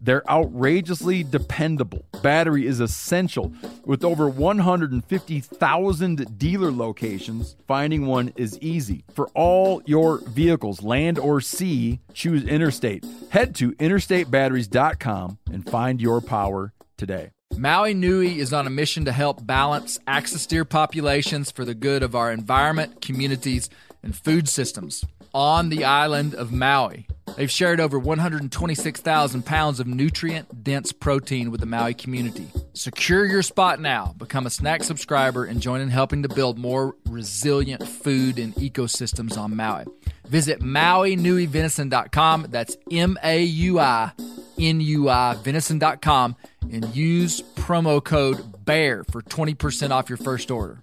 They're outrageously dependable. Battery is essential. With over 150,000 dealer locations, finding one is easy. For all your vehicles, land or sea, choose Interstate. Head to interstatebatteries.com and find your power today. Maui Nui is on a mission to help balance axis deer populations for the good of our environment, communities, and food systems on the island of Maui. They've shared over 126,000 pounds of nutrient dense protein with the Maui community. Secure your spot now. Become a snack subscriber and join in helping to build more resilient food and ecosystems on Maui. Visit MauiNuiVenison.com. That's M A U I N U I Venison.com and use promo code BEAR for 20% off your first order.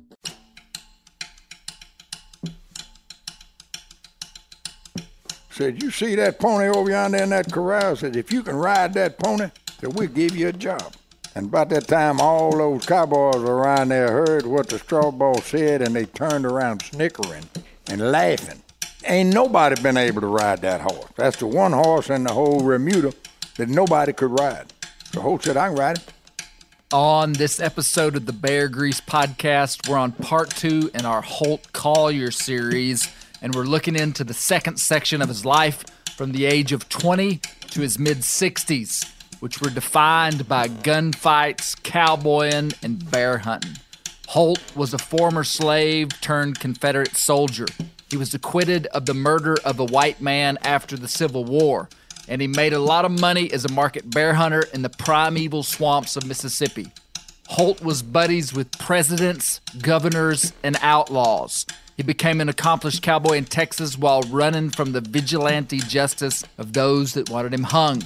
Said, you see that pony over yonder in that corral? Said, if you can ride that pony, then we'll give you a job. And about that time, all those cowboys around there heard what the straw boss said, and they turned around snickering and laughing. Ain't nobody been able to ride that horse. That's the one horse in the whole Remuda that nobody could ride. So Holt said, I can ride it. On this episode of the Bear Grease podcast, we're on part two in our Holt Collier series, and we're looking into the second section of his life from the age of 20 to his mid 60s, which were defined by gunfights, cowboying, and bear hunting. Holt was a former slave turned Confederate soldier. He was acquitted of the murder of a white man after the Civil War, and he made a lot of money as a market bear hunter in the primeval swamps of Mississippi. Holt was buddies with presidents, governors, and outlaws. He became an accomplished cowboy in Texas while running from the vigilante justice of those that wanted him hung.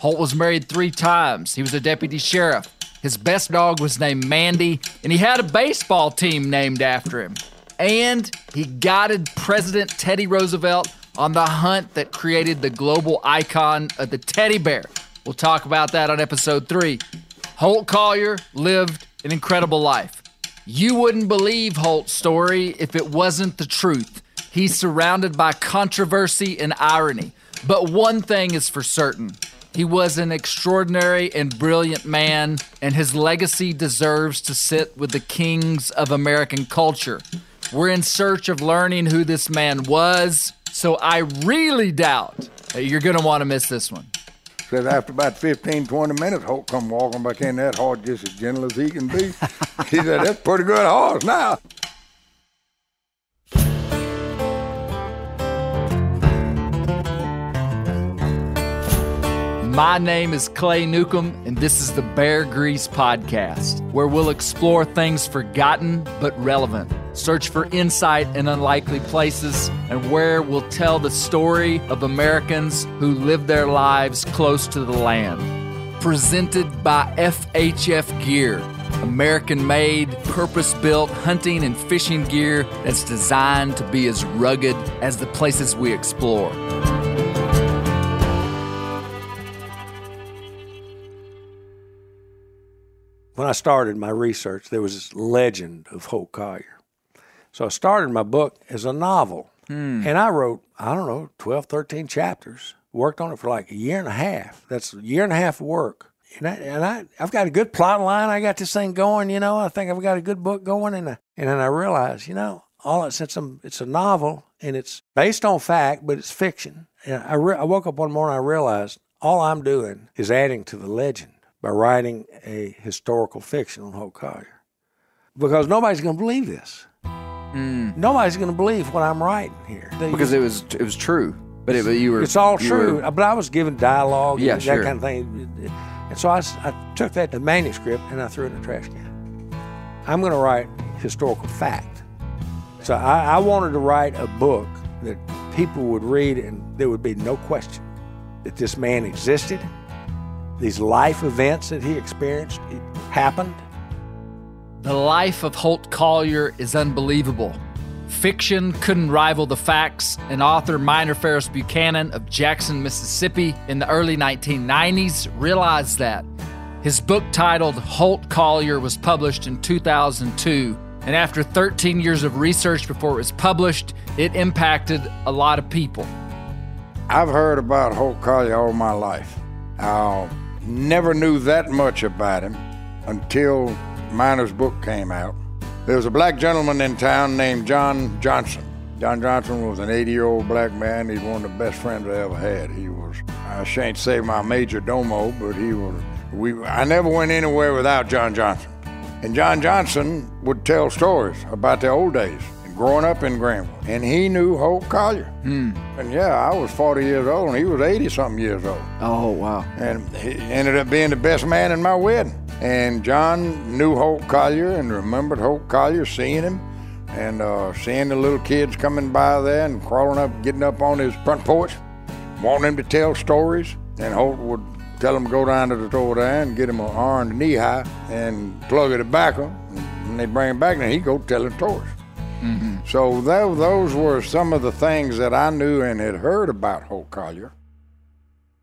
Holt was married three times. He was a deputy sheriff. His best dog was named Mandy, and he had a baseball team named after him. And he guided President Teddy Roosevelt on the hunt that created the global icon of the teddy bear. We'll talk about that on episode three. Holt Collier lived an incredible life. You wouldn't believe Holt's story if it wasn't the truth. He's surrounded by controversy and irony. But one thing is for certain he was an extraordinary and brilliant man, and his legacy deserves to sit with the kings of American culture. We're in search of learning who this man was, so I really doubt that you're going to want to miss this one. Said after about 15, 20 minutes, Holt come walking back in that horse just as gentle as he can be. he said, that's pretty good horse now. My name is Clay Newcomb, and this is the Bear Grease Podcast, where we'll explore things forgotten but relevant, search for insight in unlikely places, and where we'll tell the story of Americans who live their lives close to the land. Presented by FHF Gear, American made, purpose built hunting and fishing gear that's designed to be as rugged as the places we explore. when I started my research, there was this legend of Holt Collier. So I started my book as a novel. Hmm. And I wrote, I don't know, 12, 13 chapters. Worked on it for like a year and a half. That's a year and a half of work. And, I, and I, I've got a good plot line. I got this thing going, you know. I think I've got a good book going. And, I, and then I realized, you know, all it's, it's, a, it's a novel and it's based on fact, but it's fiction. And I, re- I woke up one morning, I realized all I'm doing is adding to the legend by writing a historical fiction on Holt Collier. Because nobody's going to believe this. Mm. Nobody's going to believe what I'm writing here. They- Because it was it was true, but it, you were it's all true. were- but I was given dialogue, Yeah, and that sure. kind of thing. And so I took that the manuscript and I threw it in the trash can. I'm going to write historical fact. So I, I wanted to write a book that people would read and there would be no question that this man existed. These life events that he experienced it happened. The life of Holt Collier is unbelievable. Fiction couldn't rival the facts, and author Minor Ferris Buchanan of Jackson, Mississippi, in the early 1990s realized that. His book titled Holt Collier was published in 2002, and after 13 years of research before it was published, it impacted a lot of people. I've heard about Holt Collier all my life. I never knew that much about him until Minor's book came out. There was a black gentleman in town named John Johnson. John Johnson was an 80 year old black man. He's one of the best friends I ever had. He was, I shan't say my major domo, but he was, we, I never went anywhere without John Johnson. And John Johnson would tell stories about the old days and growing up in Greenville. And he knew Holt Collier. Hmm. And yeah, I was 40 years old and he was 80 something years old. Oh wow. And he ended up being the best man in my wedding. And John knew Holt Collier and remembered Holt Collier, seeing him and uh, seeing the little kids coming by there and crawling up, getting up on his front porch, wanting him to tell stories. And Holt would tell them to go down to the store there and get him an orange knee high and plug it of tobacco. And they'd bring him back and he'd go telling stories. So tho- those were some of the things that I knew and had heard about Holt Collier.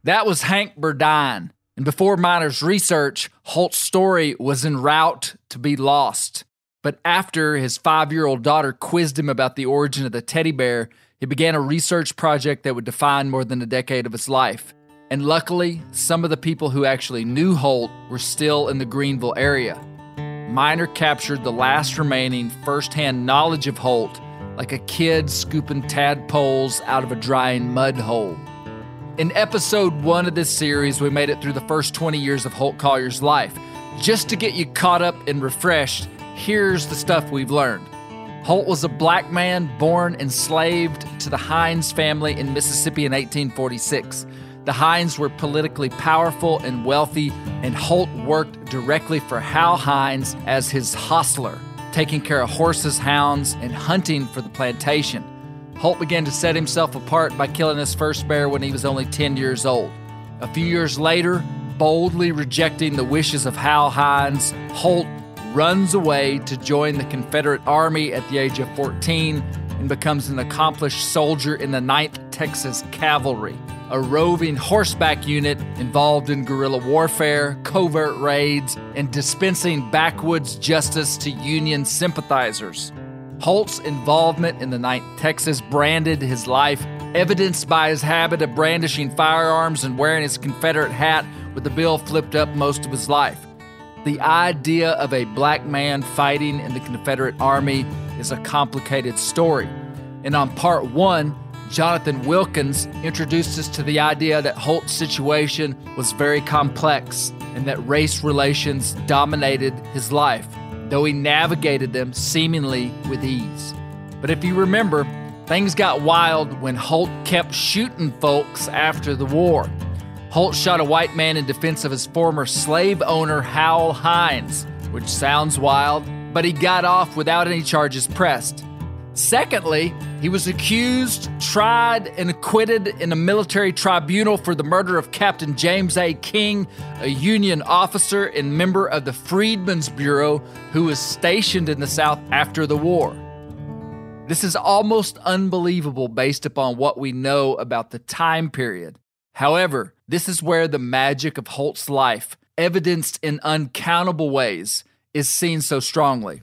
That was Hank Burdine. And before Minor's research, Holt's story was en route to be lost. But after his five year old daughter quizzed him about the origin of the teddy bear, he began a research project that would define more than a decade of his life. And luckily, some of the people who actually knew Holt were still in the Greenville area. Minor captured the last remaining firsthand knowledge of Holt like a kid scooping tadpoles out of a drying mud hole. In episode one of this series, we made it through the first 20 years of Holt Collier's life. Just to get you caught up and refreshed, here's the stuff we've learned. Holt was a black man born enslaved to the Hinds family in Mississippi in 1846. The Hinds were politically powerful and wealthy, and Holt worked directly for Hal Hinds as his hostler, taking care of horses, hounds, and hunting for the plantation. Holt began to set himself apart by killing his first bear when he was only 10 years old. A few years later, boldly rejecting the wishes of Hal Hinds, Holt runs away to join the Confederate Army at the age of 14 and becomes an accomplished soldier in the 9th Texas Cavalry, a roving horseback unit involved in guerrilla warfare, covert raids, and dispensing backwoods justice to Union sympathizers. Holt's involvement in the 9th Texas branded his life, evidenced by his habit of brandishing firearms and wearing his Confederate hat with the bill flipped up most of his life. The idea of a black man fighting in the Confederate Army is a complicated story. And on part one, Jonathan Wilkins introduced us to the idea that Holt's situation was very complex and that race relations dominated his life, though he navigated them seemingly with ease. But if you remember, things got wild when Holt kept shooting folks after the war. Holt shot a white man in defense of his former slave owner, Howell Hinds, which sounds wild, but he got off without any charges pressed. Secondly, he was accused, tried, and acquitted in a military tribunal for the murder of Captain James A. King, a Union officer and member of the Freedmen's Bureau who was stationed in the South after the war. This is almost unbelievable based upon what we know about the time period. However, this is where the magic of Holt's life, evidenced in uncountable ways, is seen so strongly.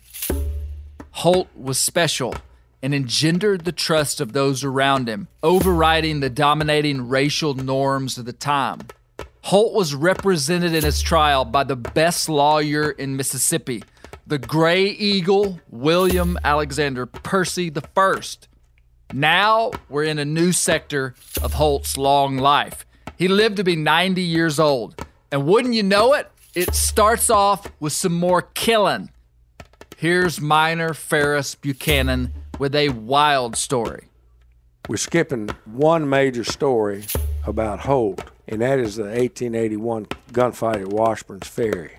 Holt was special and engendered the trust of those around him, overriding the dominating racial norms of the time. Holt was represented in his trial by the best lawyer in Mississippi, the Gray Eagle, William Alexander Percy I. Now we're in a new sector of Holt's long life. He lived to be 90 years old. And wouldn't you know it, it starts off with some more killing. Here's Minor Ferris Buchanan with a wild story. We're skipping one major story about Holt, and that is the 1881 gunfight at Washburn's Ferry.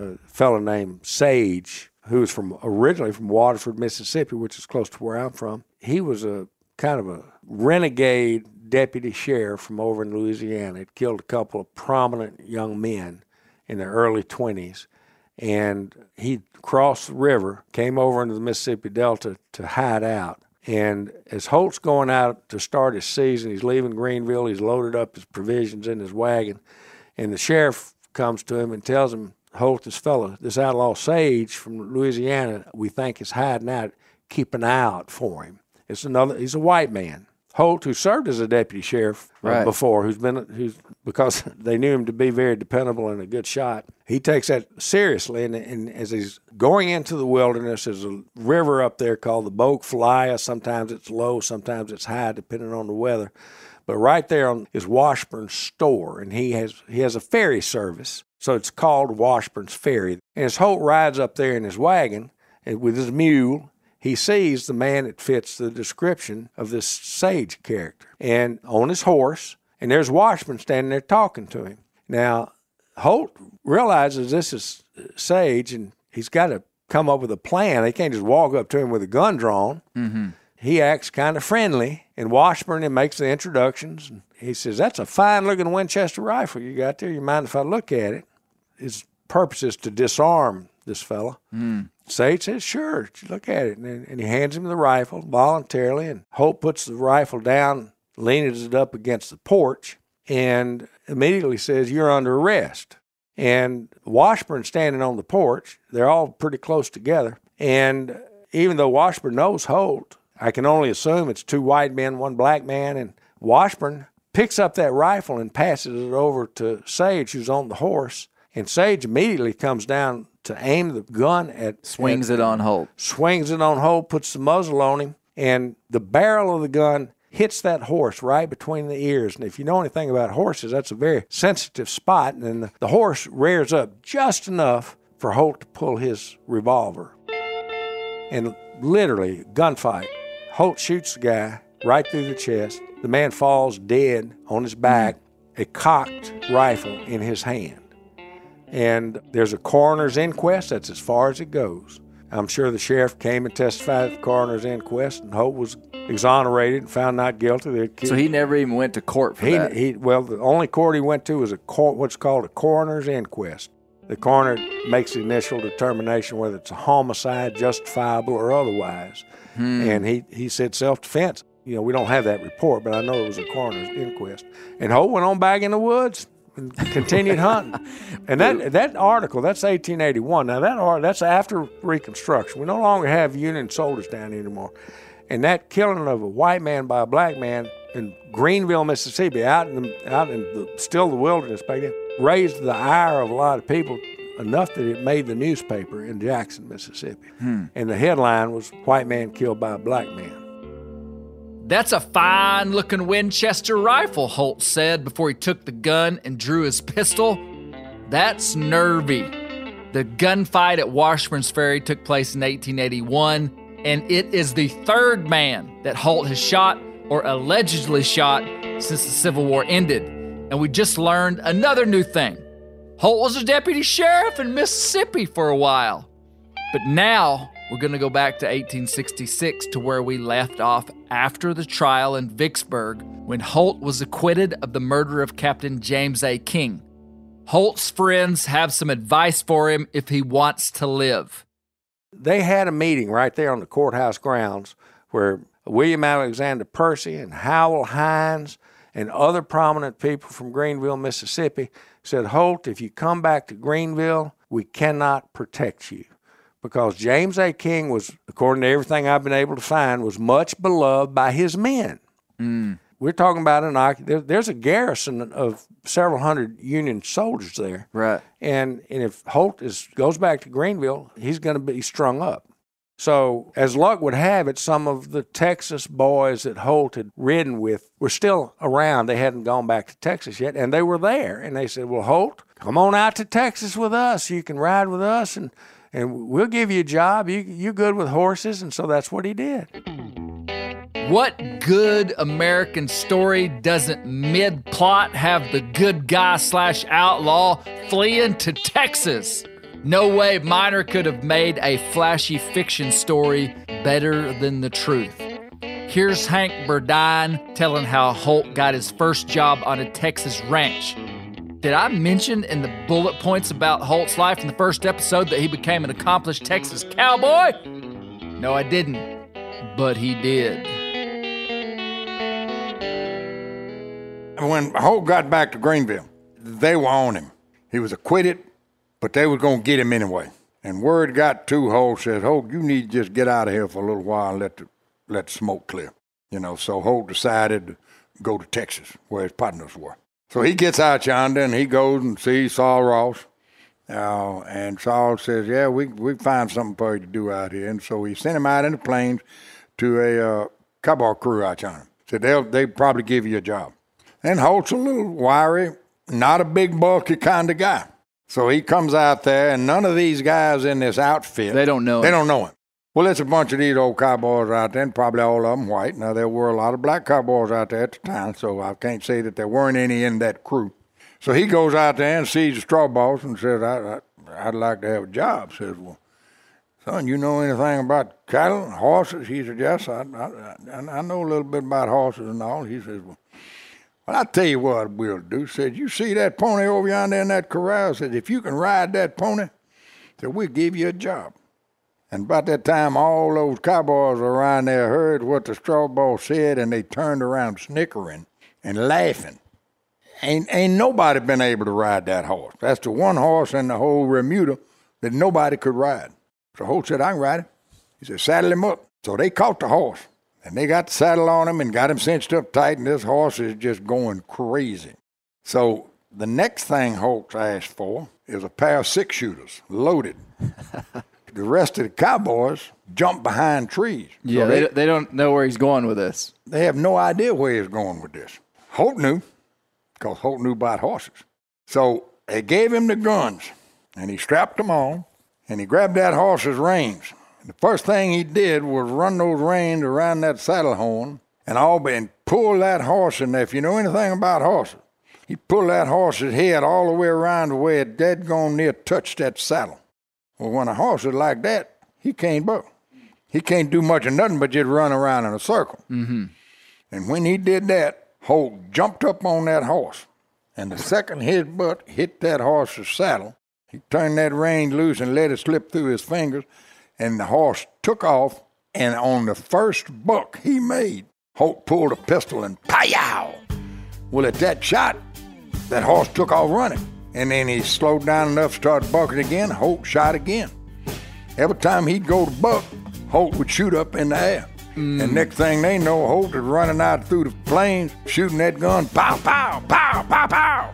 A fellow named Sage, who was from originally from Waterford, Mississippi, which is close to where I'm from. He was a kind of a renegade deputy sheriff from over in Louisiana. Had killed a couple of prominent young men in their early 20s, and he crossed the river, came over into the Mississippi Delta to hide out. And as Holt's going out to start his season, he's leaving Greenville. He's loaded up his provisions in his wagon, and the sheriff comes to him and tells him, Holt, this fellow, this outlaw Sage from Louisiana, we think is hiding out. Keep an eye out for him. It's another. He's a white man. Holt, who served as a deputy sheriff uh, Right. before, who's been who's because they knew him to be very dependable and a good shot. He takes that seriously, and, and as he's going into the wilderness, there's a river up there called the Bogue Phalia. Sometimes it's low, sometimes it's high, depending on the weather. But right there on is Washburn's store, and he has he has a ferry service, so it's called Washburn's Ferry. And as Holt rides up there in his wagon with his mule, he sees the man that fits the description of this sage character, and on his horse, and there's Washburn standing there talking to him. Now, Holt realizes this is uh, Sage, and he's got to come up with a plan. He can't just walk up to him with a gun drawn. Mm-hmm. He acts kind of friendly, and Washburn and makes the introductions. And he says, "That's a fine-looking Winchester rifle you got there. You mind if I look at it?" His purpose is to disarm this fella. Mm. Sage says, "Sure, look at it," and, and he hands him the rifle voluntarily. And Holt puts the rifle down, leans it up against the porch, and immediately says, "You're under arrest." And Washburn standing on the porch. They're all pretty close together. And even though Washburn knows Holt, I can only assume it's two white men, one black man. And Washburn picks up that rifle and passes it over to Sage, who's on the horse. And Sage immediately comes down to aim the gun at Swings it on Holt. swings it on Holt, puts the muzzle on him, and the barrel of the gun hits that horse right between the ears. And if you know anything about horses, that's a very sensitive spot. And then the, the horse rears up just enough for Holt to pull his revolver. And literally, gunfight. Holt shoots the guy right through the chest. The man falls dead on his back, a cocked rifle in his hand and there's a coroner's inquest. That's as far as it goes. I'm sure the sheriff came and testified at the coroner's inquest, and Holt was exonerated and found not guilty. So he never even went to court for he, that. he well, the only court he went to was a court, what's called a coroner's inquest. The coroner makes the initial determination whether it's a homicide, justifiable, or otherwise. Hmm. And he, he said self defense. You know, we don't have that report, but I know it was a coroner's inquest. And Holt went on back in the woods and continued hunting. And that that article, that's 1881. Now that art, that's after Reconstruction. We no longer have Union soldiers down here anymore. And that killing of a white man by a black man in Greenville, Mississippi, out in the, out in the, still the wilderness back then, raised the ire of a lot of people enough that it made the newspaper in Jackson, Mississippi. Hmm. And the headline was "White Man Killed by a Black Man." That's a fine looking Winchester rifle, Holt said before he took the gun and drew his pistol. That's nervy. The gunfight at Washburn's Ferry took place in 1881, and it is the third man that Holt has shot or allegedly shot since the Civil War ended. And we just learned another new thing Holt was a deputy sheriff in Mississippi for a while. But now we're going to go back to 1866 to where we left off after the trial in Vicksburg when Holt was acquitted of the murder of Captain James A. King. Holt's friends have some advice for him if he wants to live. they had a meeting right there on the courthouse grounds where William Alexander Percy and Howell Hinds and other prominent people from Greenville, Mississippi said, Holt, if you come back to Greenville, we cannot protect you. Because James A. King was, according to everything I've been able to find, was much beloved by his men. Mm. We're talking about an there, there's a garrison of several hundred Union soldiers there. Right. And and if Holt is goes back to Greenville, he's going to be strung up. So as luck would have it, some of the Texas boys that Holt had ridden with were still around. They hadn't gone back to Texas yet, and they were there. And they said, "Well, Holt, come on out to Texas with us. You can ride with us." And and we'll give you a job. You you good with horses, and so that's what he did. What good American story doesn't mid plot have the good guy slash outlaw fleeing to Texas? No way Minor could have made a flashy fiction story better than the truth. Here's Hank Burdine telling how Holt got his first job on a Texas ranch. Did I mention in the bullet points about Holt's life in the first episode that he became an accomplished Texas cowboy? No, I didn't. But he did. When Holt got back to Greenville, they were on him. He was acquitted, but they were going to get him anyway. And word got to Holt said, Holt, you need to just get out of here for a little while and let the, let the smoke clear. You know, so Holt decided to go to Texas, where his partners were. So he gets out yonder and he goes and sees Sul Ross. Uh, and Sul says, "Yeah, we we find something for you to do out here." And so he sent him out in the plains to a uh, cowboy crew out yonder. Said they'll they probably give you a job. And Holt's a little wiry, not a big bulky kind of guy. So he comes out there, and none of these guys in this outfit They don't know They him. don't know him. Well, it's a bunch of these old cowboys out there, and probably all of them white. Now there were a lot of black cowboys out there at the time, so I can't say that there weren't any in that crew. So he goes out there and sees the straw boss and says, I, I, "I'd like to have a job." Says, "Well, son, you know anything about cattle and horses?" He says, "Yes, I, I, I, know a little bit about horses and all." He says, "Well." Well, I tell you what we'll do. Says, you see that pony over yonder in that corral? Says, if you can ride that pony, said, we'll give you a job. And about that time, all those cowboys around there heard what the straw boss said, and they turned around snickering and laughing. Ain't, ain't nobody been able to ride that horse. That's the one horse in the whole remuda that nobody could ride. So Holt said, I can ride it. He said, saddle him up. So they caught the horse, and they got the saddle on him and got him cinched up tight, and this horse is just going crazy. So the next thing Holtz asked for is a pair of six shooters loaded. the rest of the cowboys jumped behind trees. So Yeah, they, they, they don't know where he's going with this. they have no idea where he's going with this. Holt knew, because Holt knew about horses. So they gave him the guns, and he strapped them on, and he grabbed that horse's reins. And the first thing he did was run those reins around that saddle horn and all and pull that horse in there. If you know anything about horses, he pulled that horse's head all the way around the way it dead gone near touched that saddle. Well, when a horse is like that, he can't buck. He can't do much of nothing but just run around in a circle. Mm-hmm. And when he did that, Holt jumped up on that horse. And the second his butt hit that horse's saddle, he turned that rein loose and let it slip through his fingers. And the horse took off. And on the first buck he made, Holt pulled a pistol and pow! Well, at that shot, that horse took off running. And then he slowed down enough, started bucking again. Holt shot again. Every time he'd go to buck, Holt would shoot up in the air. And mm. next thing they know, Holt is running out through the plains, shooting that gun, pow, pow, pow, pow, pow.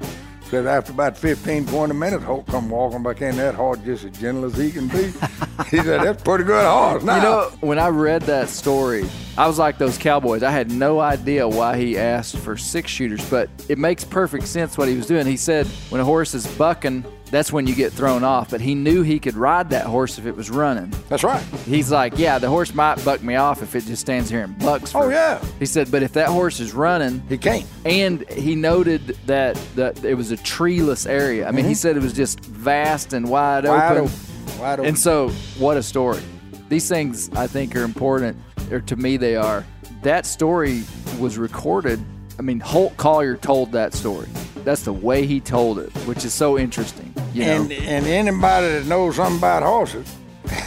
Said after about 15, 20 minutes, Holt come walking back in that horse just as gentle as he can be. he said, that's a pretty good horse now. You know, when I read that story, I was like those cowboys. I had no idea why he asked for six shooters, but it makes perfect sense what he was doing. He said when a horse is bucking, that's when you get thrown off. But he knew he could ride that horse if it was running. that's right. He's like, yeah, the horse might buck me off if it just stands here and bucks. For Oh, yeah. He said, but if that horse is running, He can't. and he noted that that it was a treeless area. I mean, he said it was just vast and wide, Mm-hmm. Wide open. open. Wide open. And so, what a story. These things I think are important, or to me they are. That story was recorded. I mean, Holt Collier told that story. That's the way he told it, which is so interesting. You know? And and anybody that knows something about horses,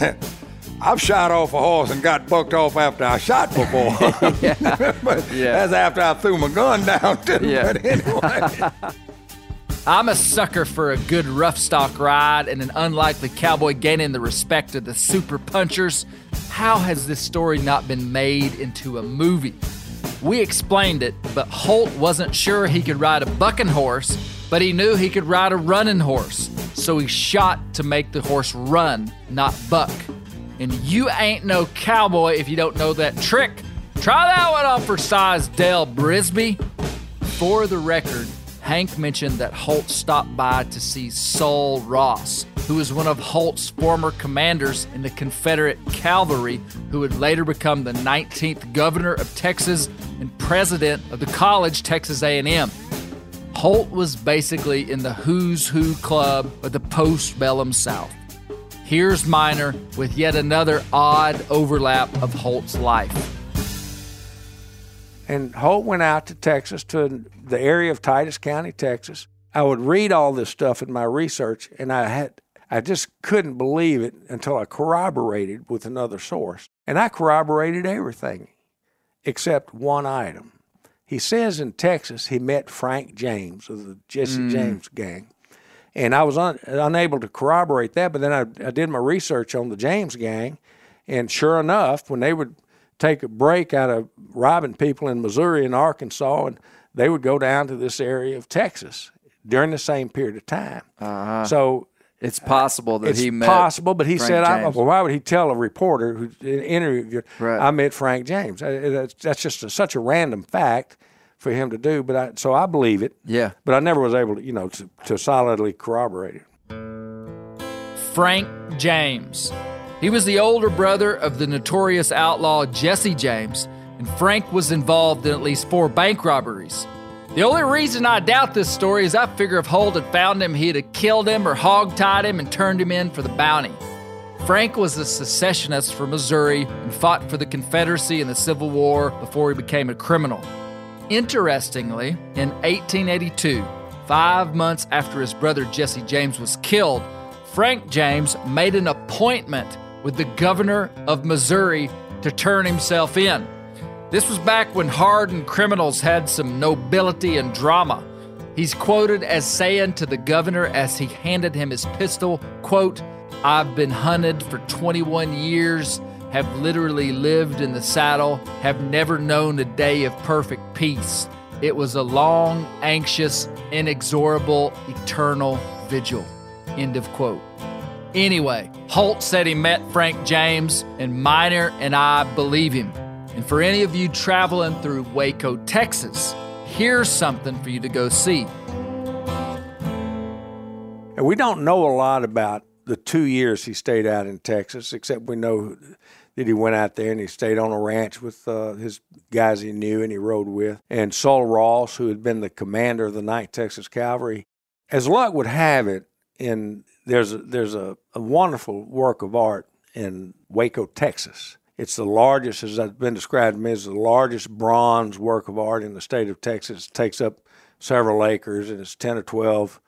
I've shot off a horse and got bucked off after I shot before. but Yeah. that's after I threw my gun down too. Yeah. But anyway, I'm a sucker for a good rough stock ride and an unlikely cowboy gaining the respect of the super punchers. How has this story not been made into a movie? We explained it, but Holt wasn't sure he could ride a bucking horse, but he knew he could ride a running horse. So he shot to make the horse run, not buck. And you ain't no cowboy if you don't know that trick. Try that one on for size Dale Brisby. For the record, Hank mentioned that Holt stopped by to see Sul Ross, who was one of Holt's former commanders in the Confederate cavalry, who would later become the 19th governor of Texas and president of the college Texas A&M. Holt was basically in the who's who club of the postbellum South. Here's Minor with yet another odd overlap of Holt's life. And Holt went out to Texas, to the area of Titus County, Texas. I would read all this stuff in my research, and I had I just couldn't believe it until I corroborated with another source. And I corroborated everything except one item. He says in Texas he met Frank James of the Jesse mm. James gang. And I was un, unable to corroborate that, but then I, I did my research on the James gang. And sure enough, when they would take a break out of robbing people in Missouri and Arkansas, and they would go down to this area of Texas during the same period of time. Uh-huh. So It's possible that it's he met. It's possible, but he Frank said, I, James. "Well, why would he tell a reporter who interviewed? Right. I met Frank James. Uh, That's, that's just a, such a random fact for him to do." But I, so I believe it. Yeah. But I never was able to, you know, to, to solidly corroborate it. Frank James. He was the older brother of the notorious outlaw Jesse James, and Frank was involved in at least four bank robberies. The only reason I doubt this story is I figure if Holt had found him, he'd have killed him or hog-tied him and turned him in for the bounty. Frank was a secessionist from Missouri and fought for the Confederacy in the Civil War before he became a criminal. Interestingly, in 1882, five months after his brother Jesse James was killed, Frank James made an appointment with the governor of Missouri to turn himself in. This was back when hardened criminals had some nobility and drama. He's quoted as saying to the governor as he handed him his pistol, quote, I've been hunted for 21 years, have literally lived in the saddle, have never known a day of perfect peace. It was a long, anxious, inexorable, eternal vigil. End of quote. Anyway, Holt said he met Frank James, and Minor and I believe him. And for any of you traveling through Waco, Texas, here's something for you to go see. And we don't know a lot about the two years he stayed out in Texas, except we know that he went out there and he stayed on a ranch with uh, his guys he knew and he rode with. And Sul Ross, who had been the commander of the 9th Texas Cavalry, as luck would have it, in there's a, there's a, a wonderful work of art in Waco, Texas. It's the largest, as has been described to me, as the largest bronze work of art in the state of Texas. It takes up several acres and it's 10 or 12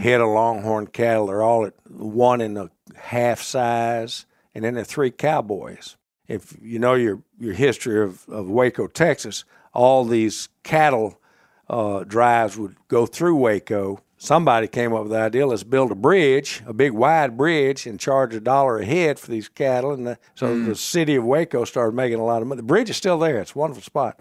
head of longhorn cattle. They're all at one and a half size, and then there are three cowboys. If you know your, your history of, of Waco, Texas, all these cattle uh, drives would go through Waco. Somebody came up with the idea: let's build a bridge, a big wide bridge, and charge a dollar a head for these cattle. And the, so the city of Waco started making a lot of money. The bridge is still there; it's a wonderful spot.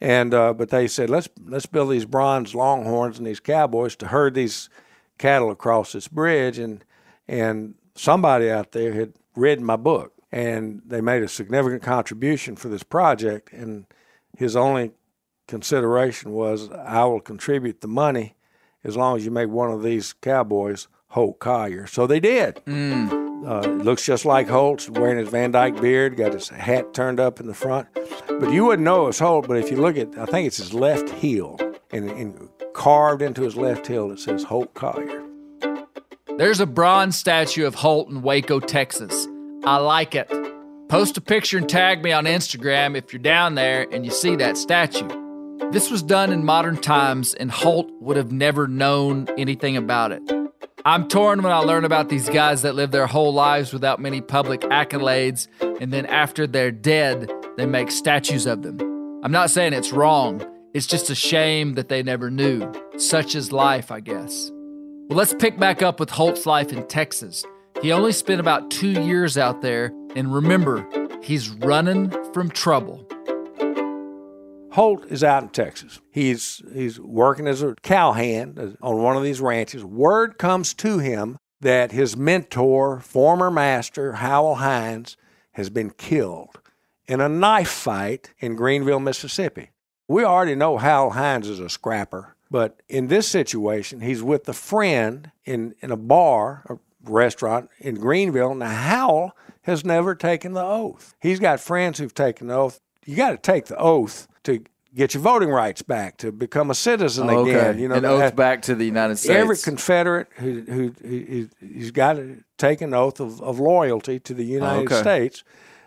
And uh, but they said let's let's build these bronze longhorns and these cowboys to herd these cattle across this bridge. And and somebody out there had read my book, and they made a significant contribution for this project. And his only consideration was, I will contribute the money as long as you make one of these cowboys Holt Collier. So they did. Uh, looks just like Holt's, wearing his Van Dyke beard, got his hat turned up in the front. But you wouldn't know it was Holt, but if you look at, I think it's his left heel, and, and carved into his left heel, it says Holt Collier. There's a bronze statue of Holt in Waco, Texas. I like it. Post a picture and tag me on Instagram if you're down there and you see that statue. This was done in modern times, and Holt would have never known anything about it. I'm torn when I learn about these guys that live their whole lives without many public accolades, and then after they're dead, they make statues of them. I'm not saying it's wrong, it's just a shame that they never knew. Such is life, I guess. Well, let's pick back up with Holt's life in Texas. He only spent about two years out there, and remember, he's running from trouble. Holt is out in Texas. He's he's working as a cowhand uh, on one of these ranches. Word comes to him that his mentor, former master Howell Hinds, has been killed in a knife fight in Greenville, Mississippi. We already know Howell Hinds is a scrapper, but in this situation, he's with a friend in, in a bar, a restaurant in Greenville. Now, Howell has never taken the oath. He's got friends who've taken the oath. You got to take the oath to get your voting rights back, to become a citizen Oh, again. You know, an oath back to the United States. Every Confederate who, who, who he's got to take an oath of, of loyalty to the United Okay. States,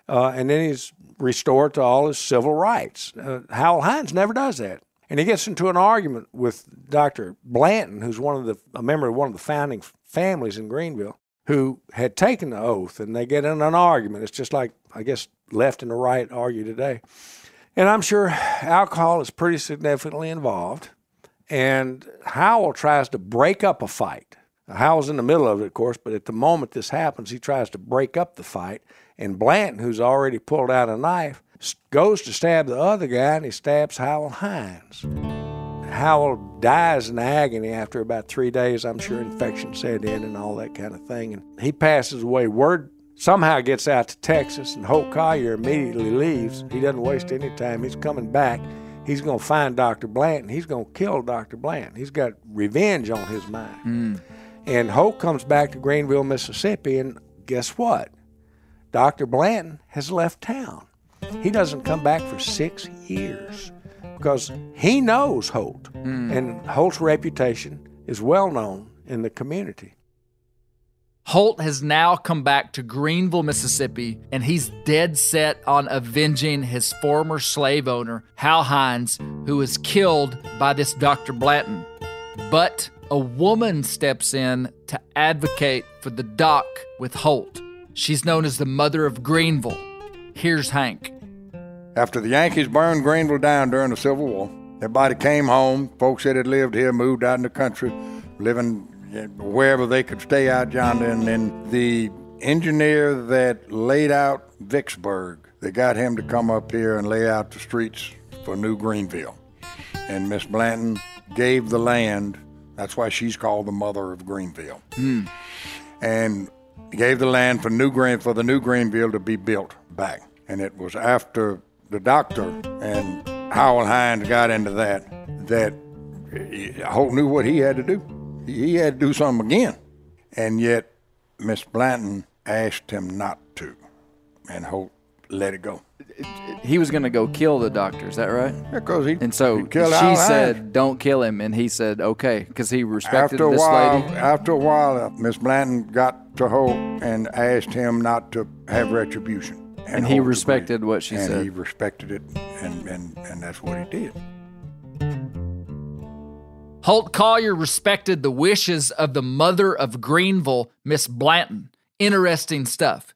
uh, and then he's restored to all his civil rights. Uh, Howell Hinds never does that, and he gets into an argument with Dr. Blanton, who's one of the a member of one of the founding families in Greenville, who had taken the oath, and they get in an argument. It's just like I guess left and the right argue today, and I'm sure alcohol is pretty significantly involved and Howell tries to break up a fight. Howell's in the middle of it, of course, but at the moment this happens, he tries to break up the fight. And Blanton, who's already pulled out a knife, goes to stab the other guy, and he stabs Howell Hinds. Howell dies in agony after about three days. I'm sure infection set in and all that kind of thing. And he passes away. Word somehow gets out to Texas, and Holt Collier immediately leaves. He doesn't waste any time. He's coming back. He's going to find Dr. Blanton. He's going to kill Dr. Blanton. He's got revenge on his mind. Hmm. And Holt comes back to Greenville, Mississippi, and guess what? Dr. Blanton has left town. He doesn't come back for six years because he knows Holt, hmm. and Holt's reputation is well known in the community. Holt has now come back to Greenville, Mississippi, and he's dead set on avenging his former slave owner, Hal Hinds, who was killed by this Dr. Blanton. But a woman steps in to advocate for the doc with Holt. She's known as the Mother of Greenville. Here's Hank. After the Yankees burned Greenville down during the Civil War, everybody came home. Folks that had lived here moved out in the country, living wherever they could stay out yonder. And then the engineer that laid out Vicksburg, they got him to come up here and lay out the streets for New Greenville. And Miss Blanton gave the land. That's why she's called the mother of Greenville. Hmm. And gave the land for New Green for the New Greenville to be built back. And it was after the doctor and Howell Hinds got into that that Holt knew what he had to do. He had to do something again. And yet Miss Blanton asked him not to. And Holt let it go. he was going to go kill the doctor. Is that right? Because he And so he killed she said, "Don't kill him," and he said, "Okay," because he respected after a this while, lady. after a while, uh, Miss Blanton got to Holt and asked him not to have retribution. And he respected agreed. what she and said. he respected it, and, and, and that's what he did. Holt Collier respected the wishes of the mother of Greenville, Miss Blanton. Interesting stuff.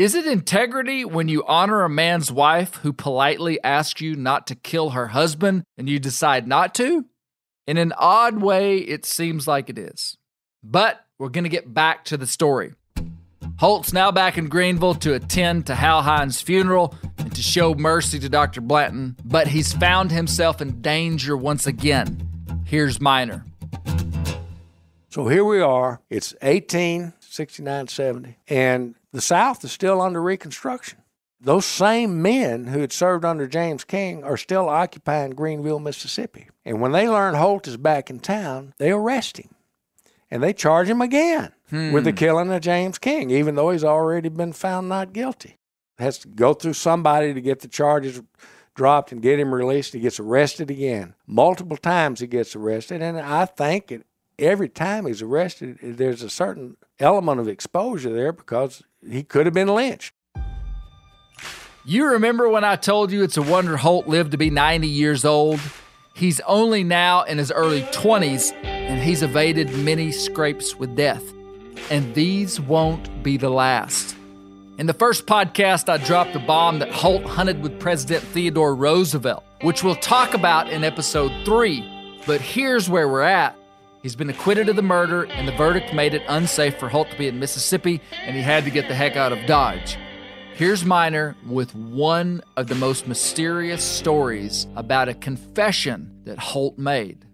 Is it integrity when you honor a man's wife who politely asks you not to kill her husband and you decide not to? In an odd way, it seems like it is. But we're going to get back to the story. Holt's now back in Greenville to attend to Hal Hinds' funeral and to show mercy to Dr. Blanton, but he's found himself in danger once again. Here's Minor. So here we are. It's 1869 70, and the South is still under Reconstruction. Those same men who had served under James King are still occupying Greenville, Mississippi. And when they learn Holt is back in town, they arrest him. And they charge him again hmm. with the killing of James King, even though he's already been found not guilty. Has to go through somebody to get the charges dropped and get him released. He gets arrested again. Multiple times he gets arrested. And I think it, every time he's arrested, there's a certain element of exposure there because he could have been lynched. You remember when I told you it's a wonder Holt lived to be 90 years old? He's only now in his early 20s, and he's evaded many scrapes with death. And these won't be the last. In the first podcast, I dropped the bomb that Holt hunted with President Theodore Roosevelt, which we'll talk about in episode three. But here's where we're at. He's been acquitted of the murder, and the verdict made it unsafe for Holt to be in Mississippi, and he had to get the heck out of Dodge. Here's Minor with one of the most mysterious stories about a confession that Holt made.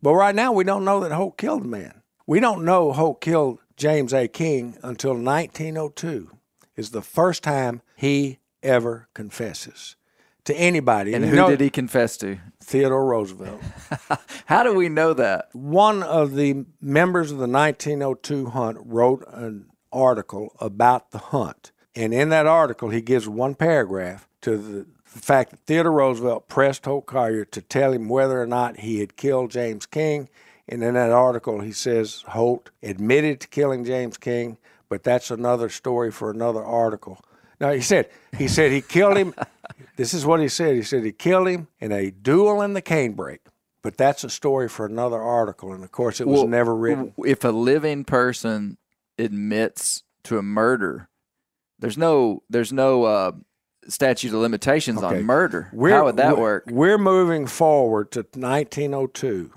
But right now, we don't know that Holt killed the man. We don't know Holt killed James A. King until 1902 is the first time he ever confesses. to anybody. And you who know- did he confess to? Theodore Roosevelt. How do we know that? One of the members of the 1902 hunt wrote an article about the hunt. And in that article, he gives one paragraph to the, the fact that Theodore Roosevelt pressed Holt Collier to tell him whether or not he had killed James King. And in that article, he says Holt admitted to killing James King, but that's another story for another article. Now he said he said he killed him. this is what he said. He said he killed him in a duel in the canebrake. But that's a story for another article, and of course, it was Well, never written. If a living person admits to a murder, there's no there's no uh, statute of limitations Okay. on murder. We're- How would that we're- work? We're moving forward to 1902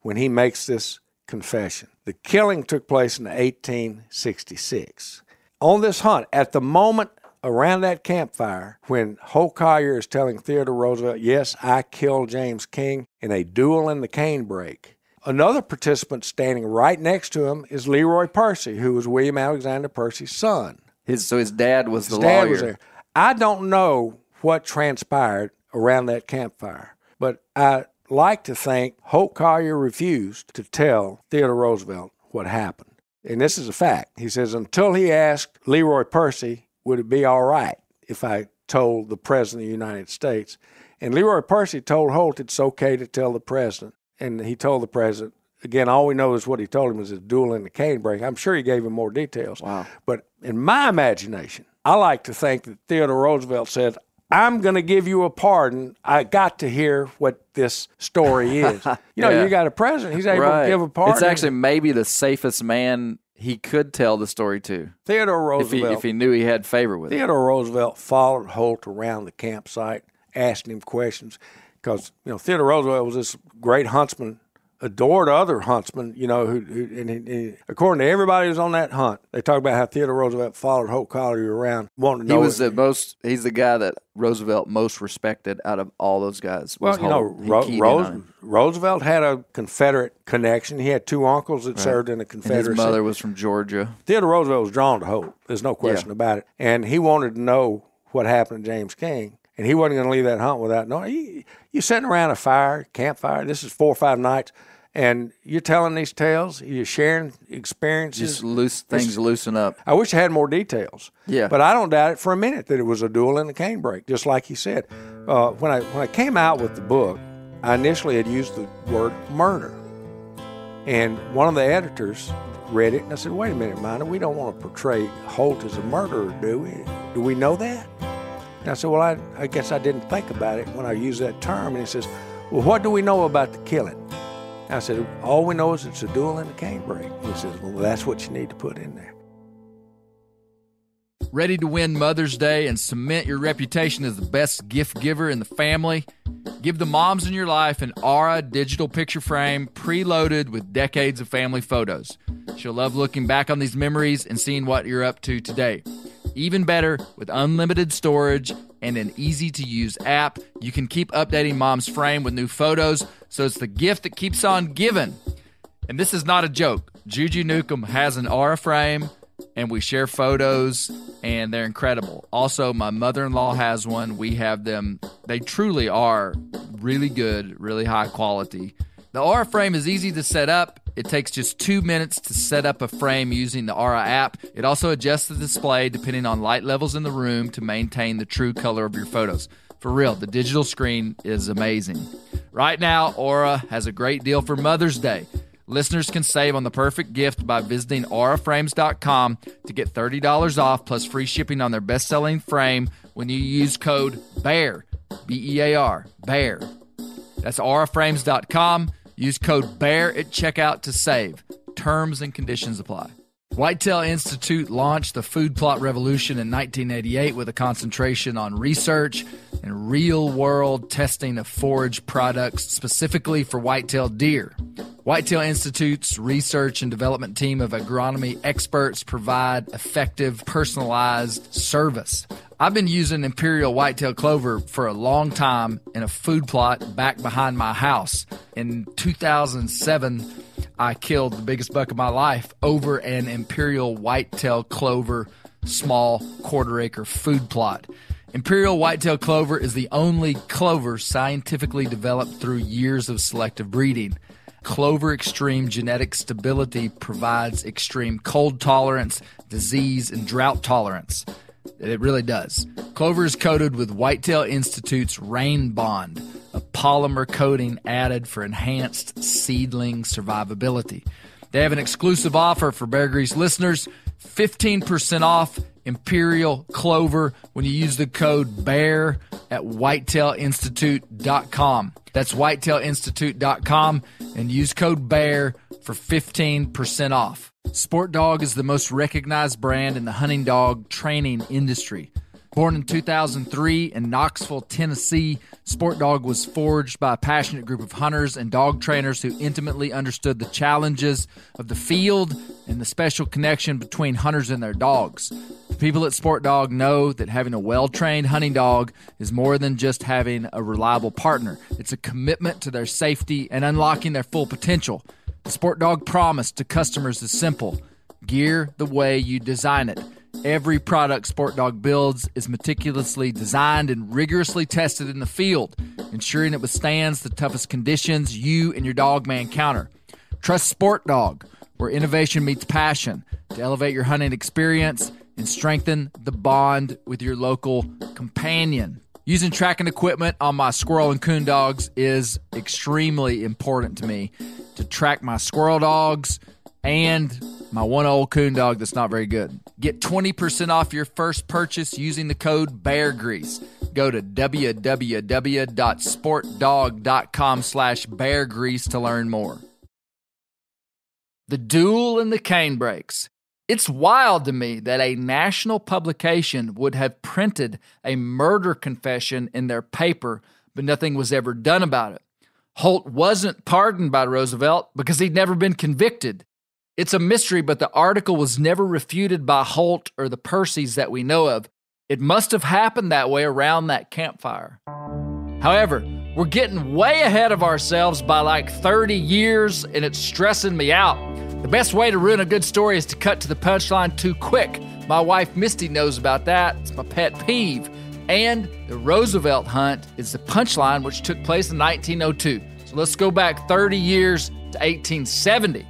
when he makes this confession. The killing took place in 1866. On this hunt, at the moment around that campfire, when Holt Collier is telling Theodore Roosevelt, Yes, I killed James King in a duel in the canebrake. Another participant standing right next to him is Leroy Percy, who was William Alexander Percy's son. His so his dad was the His dad lawyer. was there. I don't know what transpired around that campfire, but I like to think Holt Collier refused to tell Theodore Roosevelt what happened. And this is a fact. He says, until he asked Leroy Percy, would it be all right if I told the President of the United States? And Leroy Percy told Holt it's okay to tell the President. And he told the President, again, all we know is what he told him was a duel in the canebrake. I'm sure he gave him more details. Wow. But in my imagination, I like to think that Theodore Roosevelt said, I'm going to give you a pardon. I got to hear what this story is. You know, Yeah. you got a president, he's able right. to give a pardon. It's actually maybe the safest man he could tell the story to Theodore if he Roosevelt. if he knew he had favor with it. Theodore Roosevelt followed Holt around the campsite, asking him questions, because you know Theodore Roosevelt was this great huntsman, adored other huntsmen. You know, who, who and, he- according to everybody who's on that hunt, they talk about how Theodore Roosevelt followed Holt Collier around, wanting to He was if- the most. He's the guy that Roosevelt most respected out of all those guys. Well, you know, Ro- Rose- Roosevelt had a Confederate connection. He had two uncles that served in the And his Confederacy. mother was from Georgia. Theodore Roosevelt was drawn to Holt. There's no question about it. And he wanted to know what happened to James King. And he wasn't going to leave that hunt without knowing. You, you sitting around a fire, campfire. This is four or five nights, and you're telling these tales. You're sharing experiences. Just loose things loosen up. I wish I had more details. Yeah. But I don't doubt it for a minute that it was a duel in the canebrake, just like he said. Uh, when I when I came out with the book, I initially had used the word murder, and one of the editors read it, and I said, "Wait a minute, Minor, we don't want to portray Holt as a murderer, do we? Do we know that?" And I said, "Well, I, I guess I didn't think about it when I used that term." And he says, "Well, what do we know about the killing?" I said, "All we know is it's a duel in the canebrake." He says, "Well, that's what you need to put in there." Ready to win Mother's Day and cement your reputation as the best gift giver in the family? Give the moms in your life an Aura digital picture frame preloaded with decades of family photos. She'll love looking back on these memories and seeing what you're up to today. Even better, with unlimited storage and an easy to use app, you can keep updating mom's frame with new photos, so it's the gift that keeps on giving. And this is not a joke. Juju Nukem has an Aura frame, and we share photos, and they're incredible. Also, my mother in law has one. We have them. They truly are really good, really high quality. The Aura frame is easy to set up. It takes just two minutes to set up a frame using the Aura app. It also adjusts the display depending on light levels in the room to maintain the true color of your photos. For real, the digital screen is amazing. Right now, Aura has a great deal for Mother's Day. Listeners can save on the perfect gift by visiting auraframes.com to get $30 off plus free shipping on their best selling frame when you use code BEAR, B E A R, BEAR. That's auraframes.com. Use code BEAR at checkout to save. Terms and conditions apply. Whitetail Institute launched the food plot revolution in 1988 with a concentration on research and real world testing of forage products specifically for whitetail deer. Whitetail Institute's research and development team of agronomy experts provide effective, personalized service. I've been using Imperial Whitetail Clover for a long time in a food plot back behind my house. In 2007, I killed the biggest buck of my life over an Imperial Whitetail Clover small quarter acre food plot. Imperial whitetail clover is the only clover scientifically developed through years of selective breeding. Clover Extreme genetic stability provides extreme cold tolerance, disease, and drought tolerance. It really does. Clover is coated with Whitetail Institute's Rain Bond, a polymer coating added for enhanced seedling survivability. They have an exclusive offer for Bear Grease listeners 15% off Imperial Clover when you use the code BEAR at whitetailinstitute.com. That's whitetailinstitute.com and use code BEAR for 15% off. Sport Dog is the most recognized brand in the hunting dog training industry. Born in 2003 in Knoxville, Tennessee, Sport Dog was forged by a passionate group of hunters and dog trainers who intimately understood the challenges of the field and the special connection between hunters and their dogs. The people at Sport Dog know that having a well trained hunting dog is more than just having a reliable partner, it's a commitment to their safety and unlocking their full potential. The Sport Dog promise to customers is simple gear the way you design it. Every product Sport Dog builds is meticulously designed and rigorously tested in the field, ensuring it withstands the toughest conditions you and your dog may encounter. Trust Sport Dog, where innovation meets passion, to elevate your hunting experience and strengthen the bond with your local companion. Using tracking equipment on my squirrel and coon dogs is extremely important to me to track my squirrel dogs and my one old coon dog that's not very good. Get 20% off your first purchase using the code BEARGREASE. Go to www.sportdog.com slash beargrease to learn more. The Duel and the Canebrakes. It's wild to me that a national publication would have printed a murder confession in their paper, but nothing was ever done about it. Holt wasn't pardoned by Roosevelt because he'd never been convicted. It's a mystery, but the article was never refuted by Holt or the Percys that we know of. It must have happened that way around that campfire. However, we're getting way ahead of ourselves by like 30 years, and it's stressing me out. The best way to ruin a good story is to cut to the punchline too quick. My wife Misty knows about that. It's my pet peeve. And the Roosevelt hunt is the punchline, which took place in 1902. So let's go back 30 years to 1870.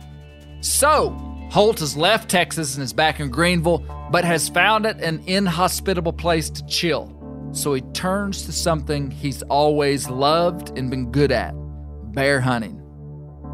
So, Holt has left Texas and is back in Greenville, but has found it an inhospitable place to chill. So he turns to something he's always loved and been good at bear hunting.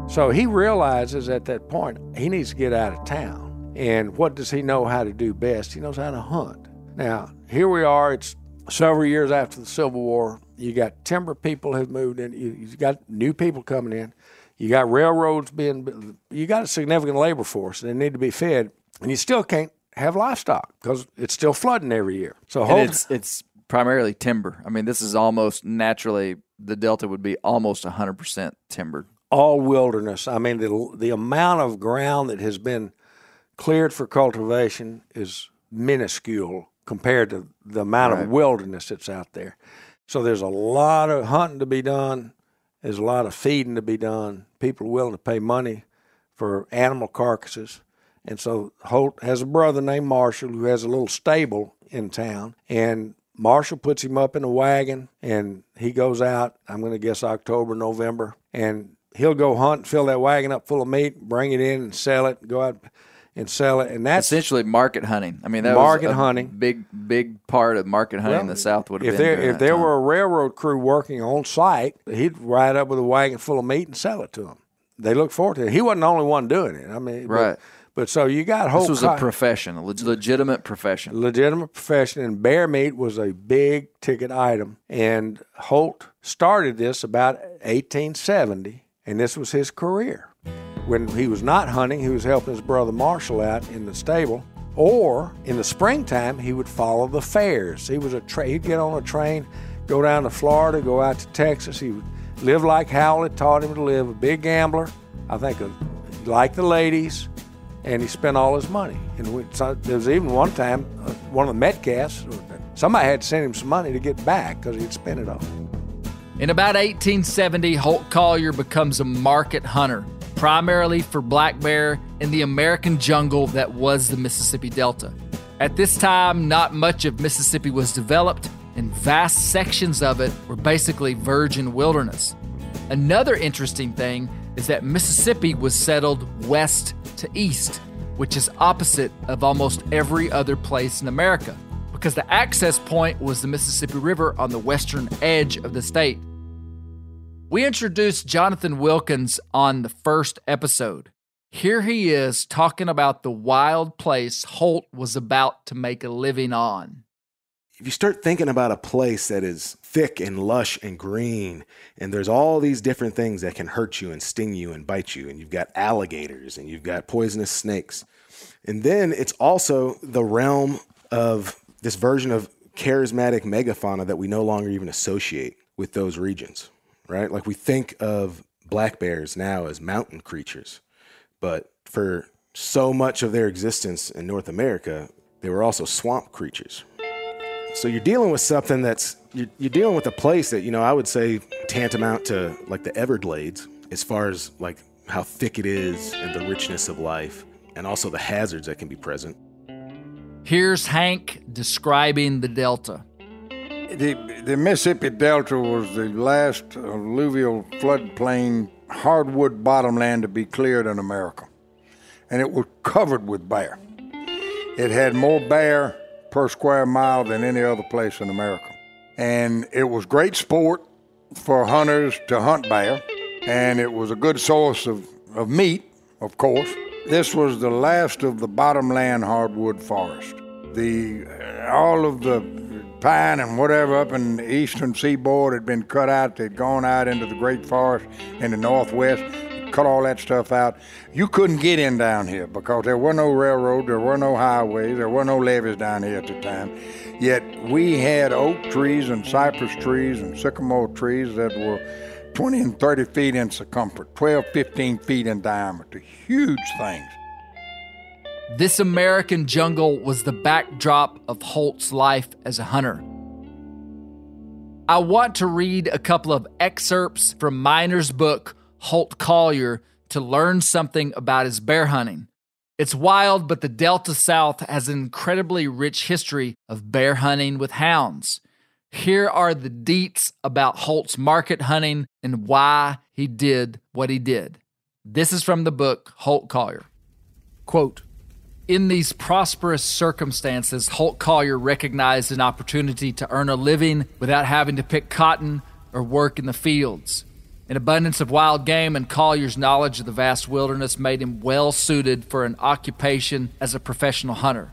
So he realizes at that point he needs to get out of town. And what does he know how to do best? He knows how to hunt. Now, here we are, it's several years after the Civil War. You got timber people have moved in, you, you got new people coming in. You got railroads being, you got a significant labor force, and they need to be fed, and you still can't have livestock because it's still flooding every year. So Holt, it's it's primarily timber. I mean, this is almost naturally the delta would be almost 100% timbered. all wilderness. I mean, the the amount of ground that has been cleared for cultivation is minuscule compared to the amount Right. of wilderness that's out there. So there's a lot of hunting to be done. There's a lot of feeding to be done. People are willing to pay money for animal carcasses. And so Holt has a brother named Marshall who has a little stable in town. And Marshall puts him up in a wagon and he goes out, I'm going to guess October, November, and he'll go hunt, fill that wagon up full of meat, bring it in and sell it, go out and sell it. And that's Essentially, market hunting. I mean, that Market was a hunting. Big, big part of market hunting in the South would have if been. there if there time. were a railroad crew working on site, he'd ride up with a wagon full of meat and sell it to them. They look forward to it. He wasn't the only one doing it. I mean, Right. But, so you got whole this was a profession, a leg- legitimate profession. legitimate profession, and bear meat was a big ticket item. And Holt started this about 1870, and this was his career. When he was not hunting, he was helping his brother Marshall out in the stable. Or in the springtime, he would follow the fairs. He was a tra- he'd get on a train, go down to Florida, go out to Texas. He would live like Howlett taught him to live. A big gambler, I think. A, liked the ladies and he spent all his money. And we, so, there was even one time, uh, one of the Metcasts, somebody had to send him some money to get back because he'd spent it all. In about 1870, Holt Collier becomes a market hunter, primarily for black bear in the American jungle that was the Mississippi Delta. At this time, not much of Mississippi was developed, and vast sections of it were basically virgin wilderness. Another interesting thing is that Mississippi was settled west to east, which is opposite of almost every other place in America, because the access point was the Mississippi River on the western edge of the state. We introduced Jonathan Wilkins on the first episode. Here he is talking about the wild place Holt was about to make a living on. If you start thinking about a place that is thick and lush and green, and there's all these different things that can hurt you and sting you and bite you, and you've got alligators and you've got poisonous snakes. And then it's also the realm of this version of charismatic megafauna that we no longer even associate with those regions, right? Like we think of black bears now as mountain creatures but for so much of their existence in North America, they were also swamp creatures. So you're dealing with something that's you're, you're, dealing with a place that you know I would say tantamount to like the Everglades as far as like how thick it is and the richness of life, and also the hazards that can be present. Here's Hank describing the Delta. The, the Mississippi Delta was the last alluvial floodplain hardwood bottomland to be cleared in America. And it was covered with bear. It had more bear per square mile than any other place in America. And it was great sport for hunters to hunt bear, and it was a good source of, of meat, of course. This was the last of the bottomland hardwood forest. The all of the pine and whatever up in the eastern seaboard had been cut out. They'd gone out into the great forest in the northwest, cut all that stuff out. You couldn't get in down here because there were no railroad, there were no highways, there were no levees down here at the time. Yet we had oak trees and cypress trees and sycamore trees that were 20 and 30 feet in circumference, 12, 15 feet in diameter. Huge things. This American jungle was the backdrop of Holt's life as a hunter. I want to read a couple of excerpts from Minor's book, Holt Collier, to learn something about his bear hunting. It's wild, but the Delta South has an incredibly rich history of bear hunting with hounds. Here are the deets about Holt's market hunting and why he did what he did. This is from the book Holt Collier. Quote, in these prosperous circumstances, Holt Collier recognized an opportunity to earn a living without having to pick cotton or work in the fields. An abundance of wild game and Collier's knowledge of the vast wilderness made him well suited for an occupation as a professional hunter.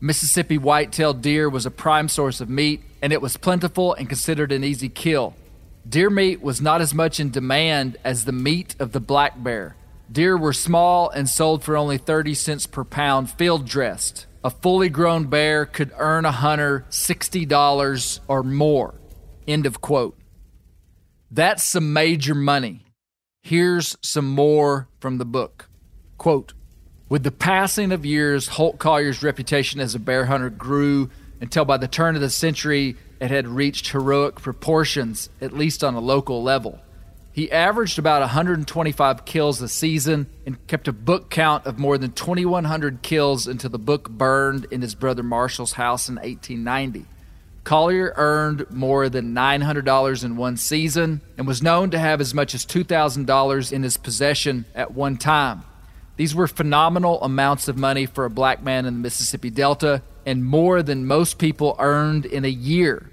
Mississippi white-tailed deer was a prime source of meat, and it was plentiful and considered an easy kill. Deer meat was not as much in demand as the meat of the black bear. Deer were small and sold for only 30 cents per pound field dressed. A fully grown bear could earn a hunter $60 or more. End of quote. That's some major money. Here's some more from the book. Quote With the passing of years, Holt Collier's reputation as a bear hunter grew until by the turn of the century it had reached heroic proportions, at least on a local level. He averaged about 125 kills a season and kept a book count of more than 2,100 kills until the book burned in his brother Marshall's house in 1890. Collier earned more than $900 in one season and was known to have as much as $2,000 in his possession at one time. These were phenomenal amounts of money for a black man in the Mississippi Delta and more than most people earned in a year.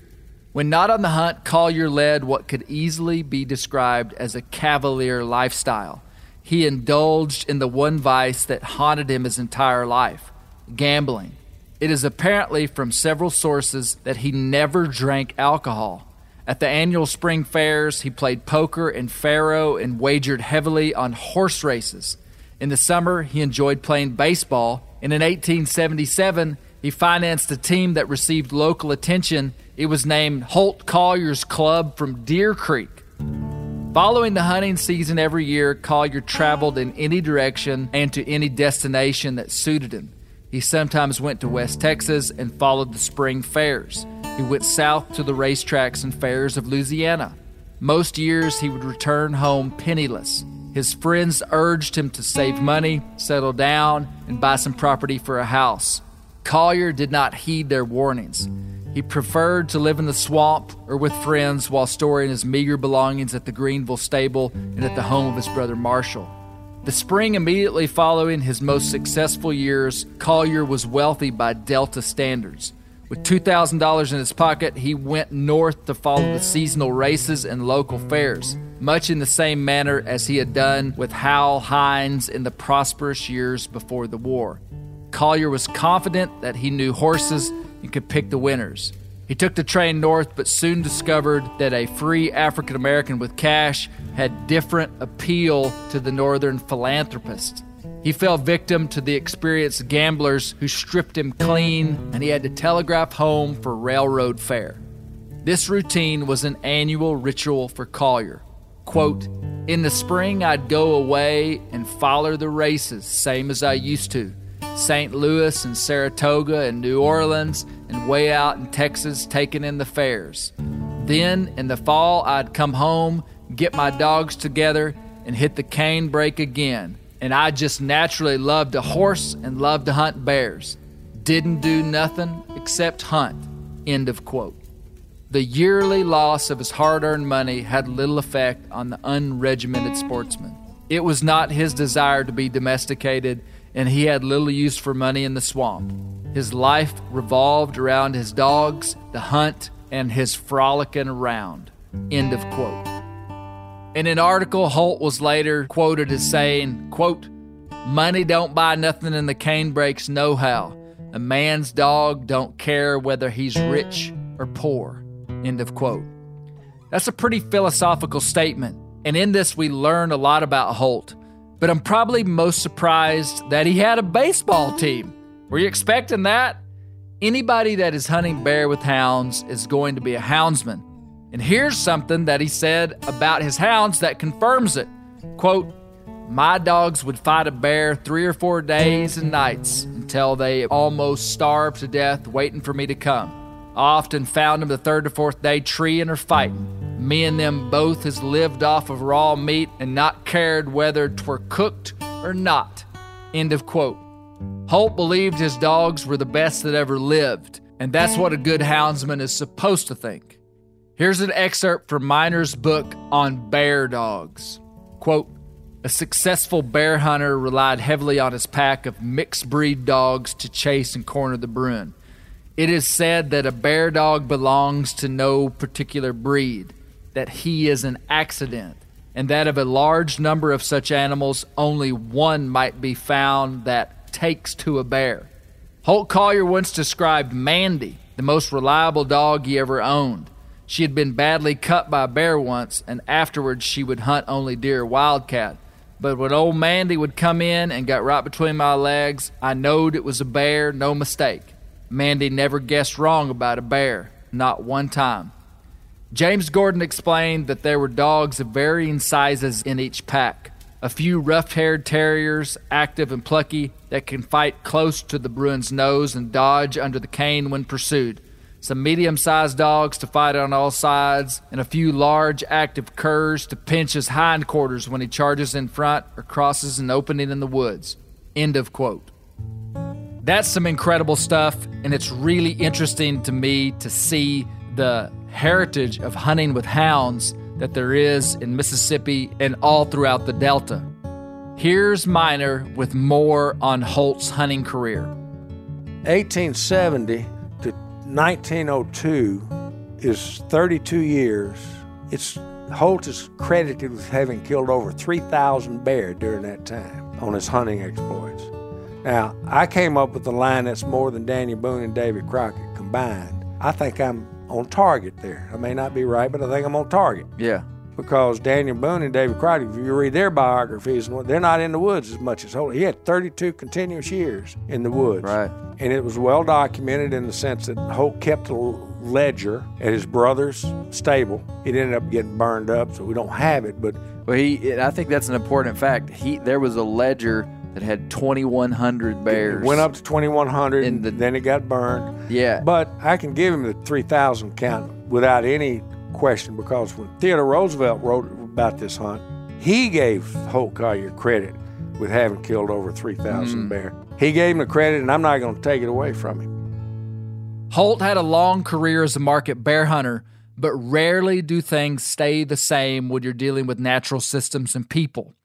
When not on the hunt, Collier led what could easily be described as a cavalier lifestyle. He indulged in the one vice that haunted him his entire life gambling. It is apparently from several sources that he never drank alcohol. At the annual spring fairs, he played poker and faro and wagered heavily on horse races. In the summer, he enjoyed playing baseball, and in 1877, he financed a team that received local attention. It was named Holt Collier's Club from Deer Creek. Following the hunting season every year, Collier traveled in any direction and to any destination that suited him. He sometimes went to West Texas and followed the spring fairs. He went south to the racetracks and fairs of Louisiana. Most years, he would return home penniless. His friends urged him to save money, settle down, and buy some property for a house. Collier did not heed their warnings. He preferred to live in the swamp or with friends while storing his meager belongings at the Greenville stable and at the home of his brother Marshall. The spring immediately following his most successful years, Collier was wealthy by Delta standards. With $2,000 in his pocket, he went north to follow the seasonal races and local fairs, much in the same manner as he had done with Hal Hinds in the prosperous years before the war. Collier was confident that he knew horses and could pick the winners. He took the train north, but soon discovered that a free African American with cash had different appeal to the northern philanthropist. He fell victim to the experienced gamblers who stripped him clean, and he had to telegraph home for railroad fare. This routine was an annual ritual for Collier. Quote, In the spring, I'd go away and follow the races, same as I used to. St. Louis and Saratoga and New Orleans and way out in Texas taking in the fairs. Then in the fall, I'd come home, get my dogs together, and hit the cane brake again. And I just naturally loved to horse and loved to hunt bears. Didn't do nothing except hunt. End of quote. The yearly loss of his hard earned money had little effect on the unregimented sportsman. It was not his desire to be domesticated, and he had little use for money in the swamp. His life revolved around his dogs, the hunt, and his frolicking around. End of quote. In an article, Holt was later quoted as saying, quote, Money don't buy nothing in the cane brakes no how. A man's dog don't care whether he's rich or poor. End of quote. That's a pretty philosophical statement, and in this we learn a lot about Holt. But I'm probably most surprised that he had a baseball team. Were you expecting that? Anybody that is hunting bear with hounds is going to be a houndsman. And here's something that he said about his hounds that confirms it. Quote, my dogs would fight a bear three or four days and nights until they almost starved to death waiting for me to come. I often found them the third or fourth day treeing or fighting. Me and them both has lived off of raw meat and not cared whether twere cooked or not. End of quote. Holt believed his dogs were the best that ever lived, and that's what a good houndsman is supposed to think. Here's an excerpt from Minor's book on bear dogs. Quote, a successful bear hunter relied heavily on his pack of mixed breed dogs to chase and corner the bruin. It is said that a bear dog belongs to no particular breed, that he is an accident, and that of a large number of such animals, only one might be found that takes to a bear. Holt Collier once described Mandy, the most reliable dog he ever owned. She had been badly cut by a bear once, and afterwards she would hunt only deer wildcat. But when old Mandy would come in and got right between my legs, I knowed it was a bear, no mistake. Mandy never guessed wrong about a bear, not one time. James Gordon explained that there were dogs of varying sizes in each pack. A few rough haired terriers, active and plucky, that can fight close to the bruin's nose and dodge under the cane when pursued. Some medium sized dogs to fight on all sides, and a few large active curs to pinch his hindquarters when he charges in front or crosses an opening in the woods. End of quote. That's some incredible stuff, and it's really interesting to me to see the heritage of hunting with hounds that there is in Mississippi and all throughout the Delta. Here's Minor with more on Holt's hunting career. 1870 to 1902 is 32 years. It's Holt is credited with having killed over 3,000 bear during that time on his hunting exploits. Now, I came up with a line that's more than Daniel Boone and David Crockett combined. I think I'm on target there. I may not be right, but I think I'm on target. Yeah. Because Daniel Boone and David Crockett, if you read their biographies, they're not in the woods as much as Holt. He had 32 continuous years in the woods. Right. And it was well documented in the sense that Holt kept a ledger at his brother's stable. It ended up getting burned up, so we don't have it. But Well, he. I think that's an important fact. He there was a ledger that had 2,100 bears. it went up to 2,100, and the- then it got burned. Yeah. But I can give him the 3,000 count without any question because when Theodore Roosevelt wrote about this hunt, he gave Holt Collier credit with having killed over 3,000 mm-hmm. bear. He gave him the credit, and I'm not going to take it away from him. Holt had a long career as a market bear hunter, but rarely do things stay the same when you're dealing with natural systems and people.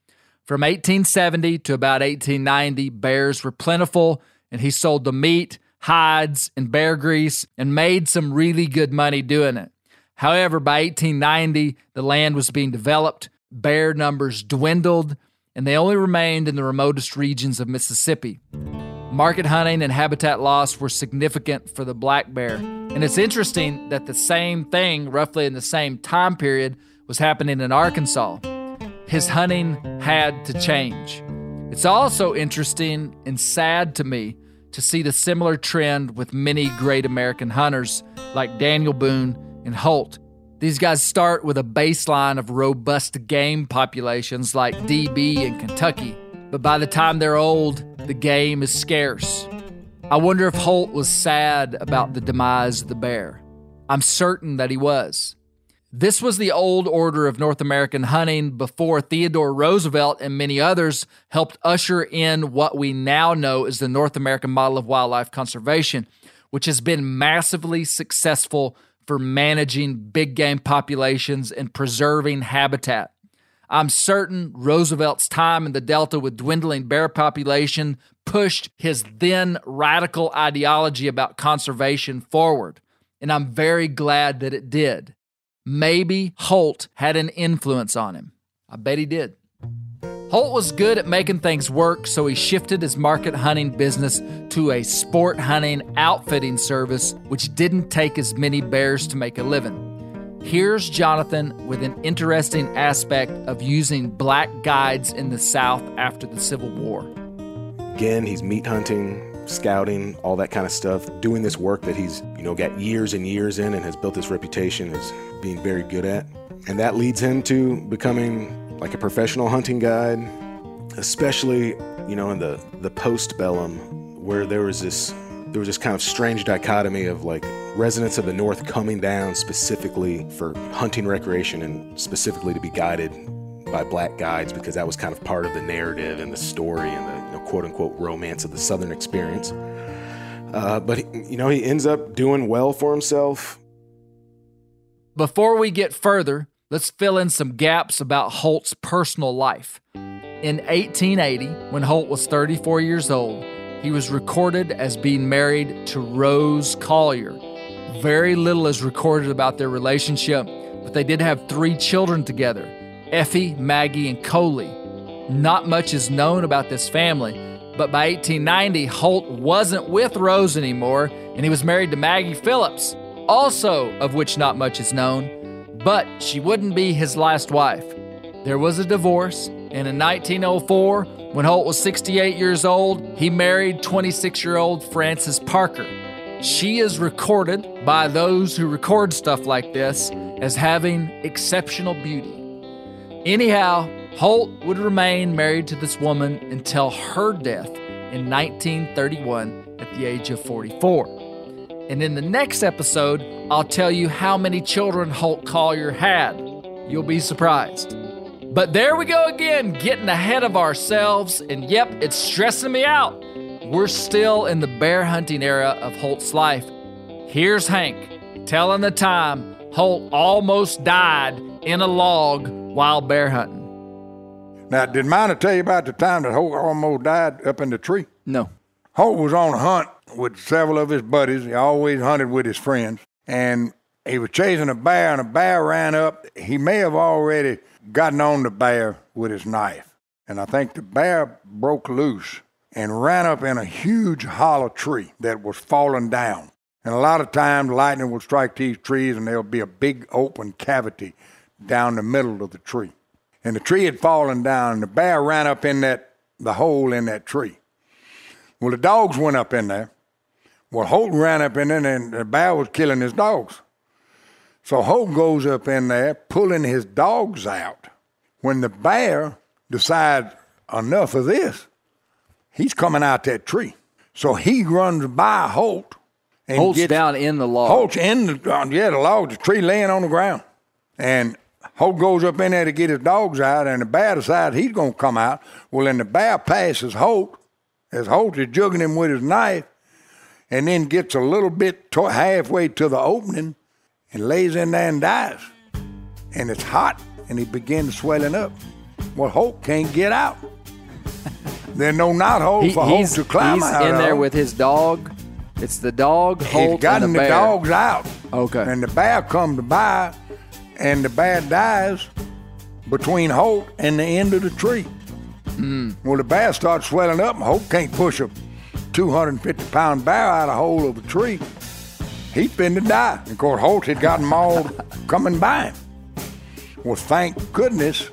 From 1870 to about 1890, bears were plentiful, and he sold the meat, hides, and bear grease and made some really good money doing it. However, by 1890, the land was being developed, bear numbers dwindled, and they only remained in the remotest regions of Mississippi. Market hunting and habitat loss were significant for the black bear. And it's interesting that the same thing, roughly in the same time period, was happening in Arkansas. His hunting had to change. It's also interesting and sad to me to see the similar trend with many great American hunters like Daniel Boone and Holt. These guys start with a baseline of robust game populations like DB and Kentucky, but by the time they're old, the game is scarce. I wonder if Holt was sad about the demise of the bear. I'm certain that he was. This was the old order of North American hunting before Theodore Roosevelt and many others helped usher in what we now know as the North American model of wildlife conservation, which has been massively successful for managing big game populations and preserving habitat. I'm certain Roosevelt's time in the Delta with dwindling bear population pushed his then radical ideology about conservation forward, and I'm very glad that it did. Maybe Holt had an influence on him. I bet he did. Holt was good at making things work, so he shifted his market hunting business to a sport hunting outfitting service, which didn't take as many bears to make a living. Here's Jonathan with an interesting aspect of using black guides in the South after the Civil War. Again, he's meat hunting, scouting, all that kind of stuff, doing this work that he's, you know, got years and years in and has built his reputation as being very good at. And that leads him to becoming like a professional hunting guide, especially, you know, in the, the postbellum where there was this there was this kind of strange dichotomy of like residents of the north coming down specifically for hunting recreation and specifically to be guided by black guides because that was kind of part of the narrative and the story and the you know, quote unquote romance of the southern experience. Uh, but you know he ends up doing well for himself. Before we get further, let's fill in some gaps about Holt's personal life. In 1880, when Holt was 34 years old, he was recorded as being married to Rose Collier. Very little is recorded about their relationship, but they did have three children together Effie, Maggie, and Coley. Not much is known about this family, but by 1890, Holt wasn't with Rose anymore, and he was married to Maggie Phillips, also of which not much is known, but she wouldn't be his last wife. There was a divorce, and in 1904, when Holt was 68 years old, he married 26 year old Frances Parker. She is recorded by those who record stuff like this as having exceptional beauty. Anyhow, Holt would remain married to this woman until her death in 1931 at the age of 44. And in the next episode, I'll tell you how many children Holt Collier had. You'll be surprised. But there we go again, getting ahead of ourselves. And yep, it's stressing me out. We're still in the bear hunting era of Holt's life. Here's Hank telling the time Holt almost died in a log while bear hunting. Now, did Minor tell you about the time that Holt almost died up in the tree? No. Holt was on a hunt with several of his buddies. He always hunted with his friends. And he was chasing a bear, and a bear ran up. He may have already gotten on the bear with his knife. And I think the bear broke loose and ran up in a huge hollow tree that was falling down. And a lot of times lightning will strike these trees and there'll be a big open cavity down the middle of the tree. And the tree had fallen down and the bear ran up in that the hole in that tree. Well the dogs went up in there. Well Holt ran up in there and the bear was killing his dogs. So Holt goes up in there pulling his dogs out. When the bear decides enough of this, he's coming out that tree. So he runs by Holt and Holt's gets down in the log. Holt's in the uh, yeah the log, the tree laying on the ground, and Holt goes up in there to get his dogs out, and the bear decides he's gonna come out. Well, then the bear passes Holt as Holt is jugging him with his knife. and then gets a little bit to halfway to the opening and lays in there and dies. And it's hot and he begins swelling up. Well, Holt can't get out. There's no knot hole He- for Holt to climb he's out He's in of. there with his dog. It's the dog, Holt, He's gotten the the dogs out. Okay. And the bear comes by, and the bear dies between Holt and the end of the tree. Hmm. Well, the bear starts swelling up, and Holt can't push a 250 pound bear out of the hole of a tree. He's been to die. Of course, Holt had gotten mauled coming by him. Well, thank goodness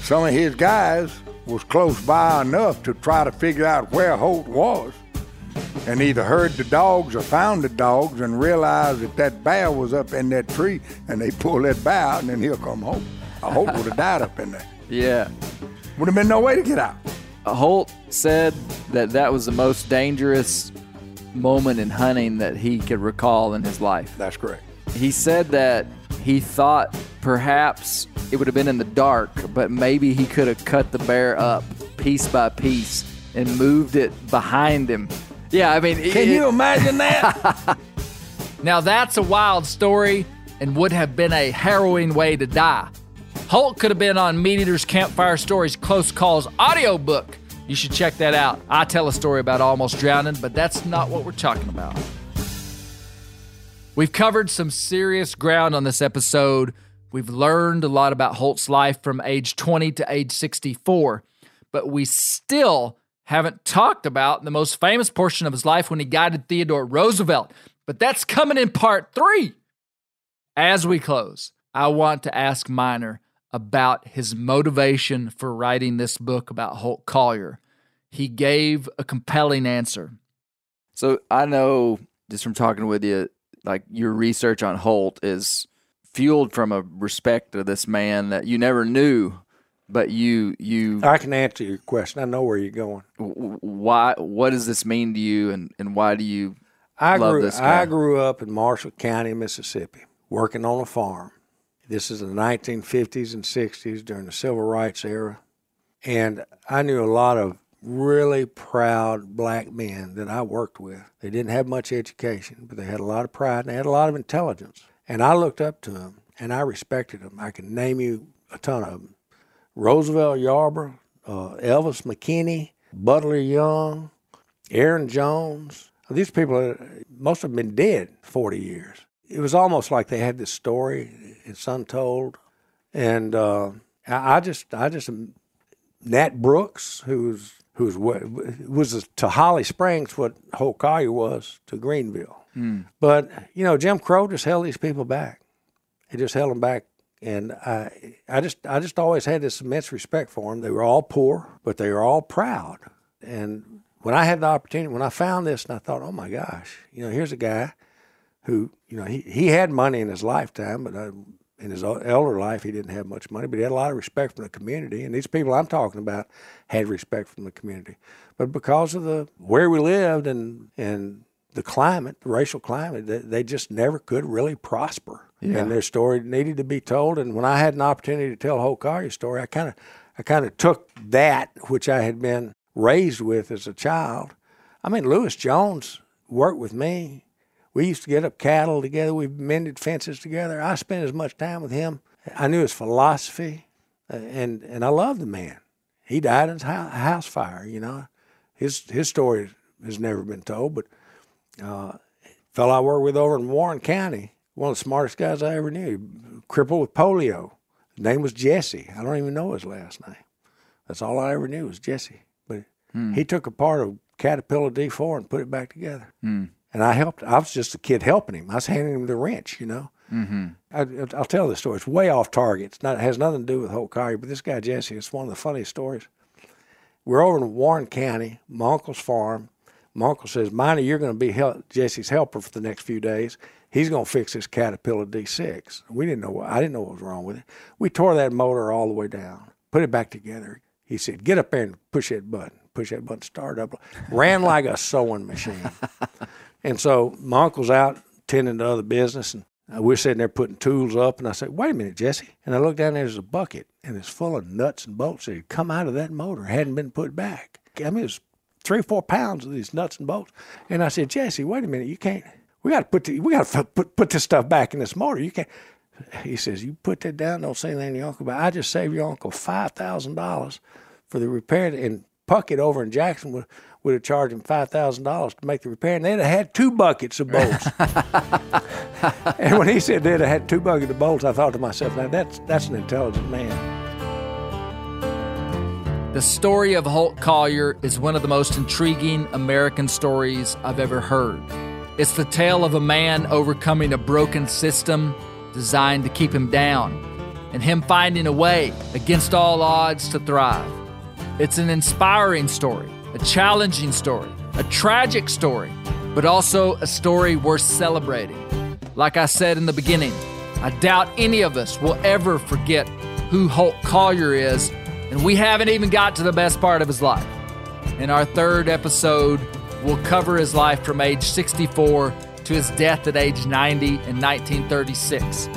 some of his guys was close by enough to try to figure out where Holt was and either heard the dogs or found the dogs and realized that that bear was up in that tree and they pulled that bear out and then he'll come Holt. I hope would have died up in there. Yeah. Would have been no way to get out. A Holt said that that was the most dangerous moment in hunting that he could recall in his life. That's correct. He said that he thought perhaps it would have been in the dark, but maybe he could have cut the bear up piece by piece and moved it behind him. Yeah, I mean, Can you imagine that? Now that's a wild story and would have been a harrowing way to die. Holt could have been on MeatEater's Campfire Stories Close Calls audiobook. You should check that out. I tell a story about almost drowning, but that's not what we're talking about. We've covered some serious ground on this episode. We've learned a lot about Holt's life from age 20 to age 64, but we still haven't talked about the most famous portion of his life when he guided Theodore Roosevelt. But that's coming in part three. As we close, I want to ask Minor about his motivation for writing this book about Holt Collier. He gave a compelling answer. So I know just from talking with you, like your research on Holt is fueled from a respect of this man that you never knew, but you you I can answer your question. I know where you're going. why what does this mean to you and and why do you I Love grew this guy. I grew up in Marshall County, Mississippi, working on a farm. This is the 1950s and 60s during the civil rights era, and I knew a lot of really proud black men that I worked with. They didn't have much education, but they had a lot of pride and they had a lot of intelligence. And I looked up to them and I respected them. I can name you a ton of them. Roosevelt Yarborough, uh, Elvis McKinney, Butler Young, Aaron Jones. These people, uh, most of them been dead 40 years. It was almost like they had this story, it's untold. And uh, I I just, I just, Nat Brooks, who's, who's was to Holly Springs what Holt was to Greenville. But, you know, Jim Crow just held these people back. He just held them back. And I, I just, I just always had this immense respect for them. They were all poor, but they were all proud. And when I had the opportunity, when I found this, and I thought, oh my gosh, you know, here's a guy who, you know, he, he had money in his lifetime, but uh, in his elder life, he didn't have much money, but he had a lot of respect from the community. And these people I'm talking about had respect from the community. But because of the where we lived and and the climate, the racial climate, they, they just never could really prosper. And their story needed to be told. And when I had an opportunity to tell Holt Collier's story, I kind of I kind of took that which I had been raised with as a child. I mean, Lewis Jones worked with me. We used to get up cattle together. We mended fences together. I spent as much time with him. I knew his philosophy, uh, and and I loved the man. He died in a house fire. You know, his his story has never been told. But uh, fellow I worked with over in Warren County, one of the smartest guys I ever knew, crippled with polio. His name was Jesse. I don't even know his last name. That's all I ever knew was Jesse. But he took apart a Caterpillar D4 and put it back together. And I helped. I was just a kid helping him. I was handing him the wrench, you know. Mm-hmm. I, I'll tell this story. It's way off target. It's not. It has nothing to do with Holt Collier. But this guy Jesse, it's one of the funniest stories. We're over in Warren County, my uncle's farm. My uncle says, Minor, you're going to be hel- Jesse's helper for the next few days. He's going to fix this Caterpillar D6. We didn't know. What, I didn't know what was wrong with it. We tore that motor all the way down, put it back together. He said, "Get up there and push that button. Push that button. Start up." Ran like a sewing machine. and so my uncle's out tending to other business, and uh, we're sitting there putting tools up. And I said, "Wait a minute, Jesse." And I looked down there. There's a bucket, and it's full of nuts and bolts that had come out of that motor, hadn't been put back. I mean, it was three or four pounds of these nuts and bolts. And I said, Jesse, wait a minute, you can't. We got to put the, we got to put put this stuff back in this motor. You can't. He says, you put that down. Don't say anything to your uncle. It. I just saved your uncle five thousand dollars for the repair. And Puckett over in Jackson would would have charged him five thousand dollars to make the repair, and they'd have had two buckets of bolts. and when he said they'd have had two buckets of bolts, I thought to myself, now that's that's an intelligent man. The story of Holt Collier is one of the most intriguing American stories I've ever heard. It's the tale of a man overcoming a broken system designed to keep him down, and him finding a way against all odds to thrive. It's an inspiring story, a challenging story, a tragic story, but also a story worth celebrating. Like I said in the beginning, I doubt any of us will ever forget who Holt Collier is and we haven't even got to the best part of his life. In our third episode, we'll cover his life from age 64 to his death at age 90 in 1936.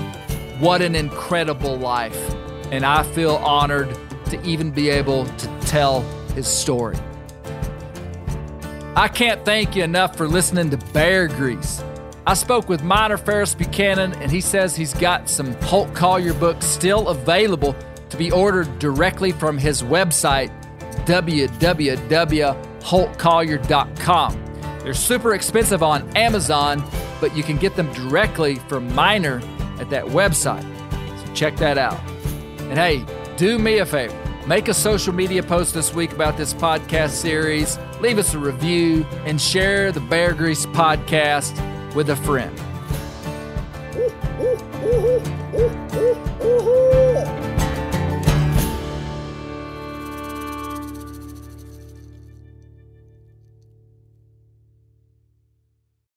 What an incredible life. And I feel honored to even be able to tell his story. I can't thank you enough for listening to Bear Grease. I spoke with Minor Ferris Buchanan, and he says he's got some Holt Collier books still available to be ordered directly from his website, www.holtcollier.com. They're super expensive on Amazon, but you can get them directly from Minor at that website. So check that out. And hey, do me a favor make a social media post this week about this podcast series, leave us a review, and share the Bear Grease podcast with a friend.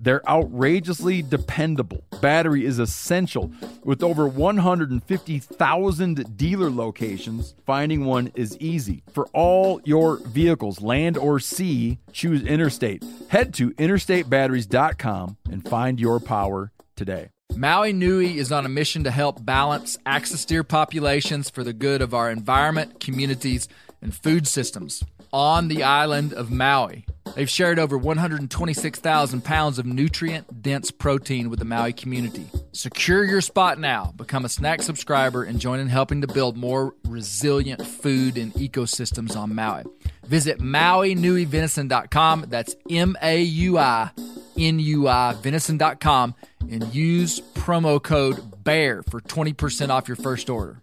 They're outrageously dependable. Battery is essential. With over 150,000 dealer locations, finding one is easy. For all your vehicles, land or sea, choose Interstate. Head to interstatebatteries.com and find your power today. Maui Nui is on a mission to help balance axis deer populations for the good of our environment, communities, and food systems on the island of Maui. They've shared over 126,000 pounds of nutrient dense protein with the Maui community. Secure your spot now. Become a snack subscriber and join in helping to build more resilient food and ecosystems on Maui. Visit MauiNuiVenison.com. That's M A U I N U I Venison.com and use promo code BEAR for 20% off your first order.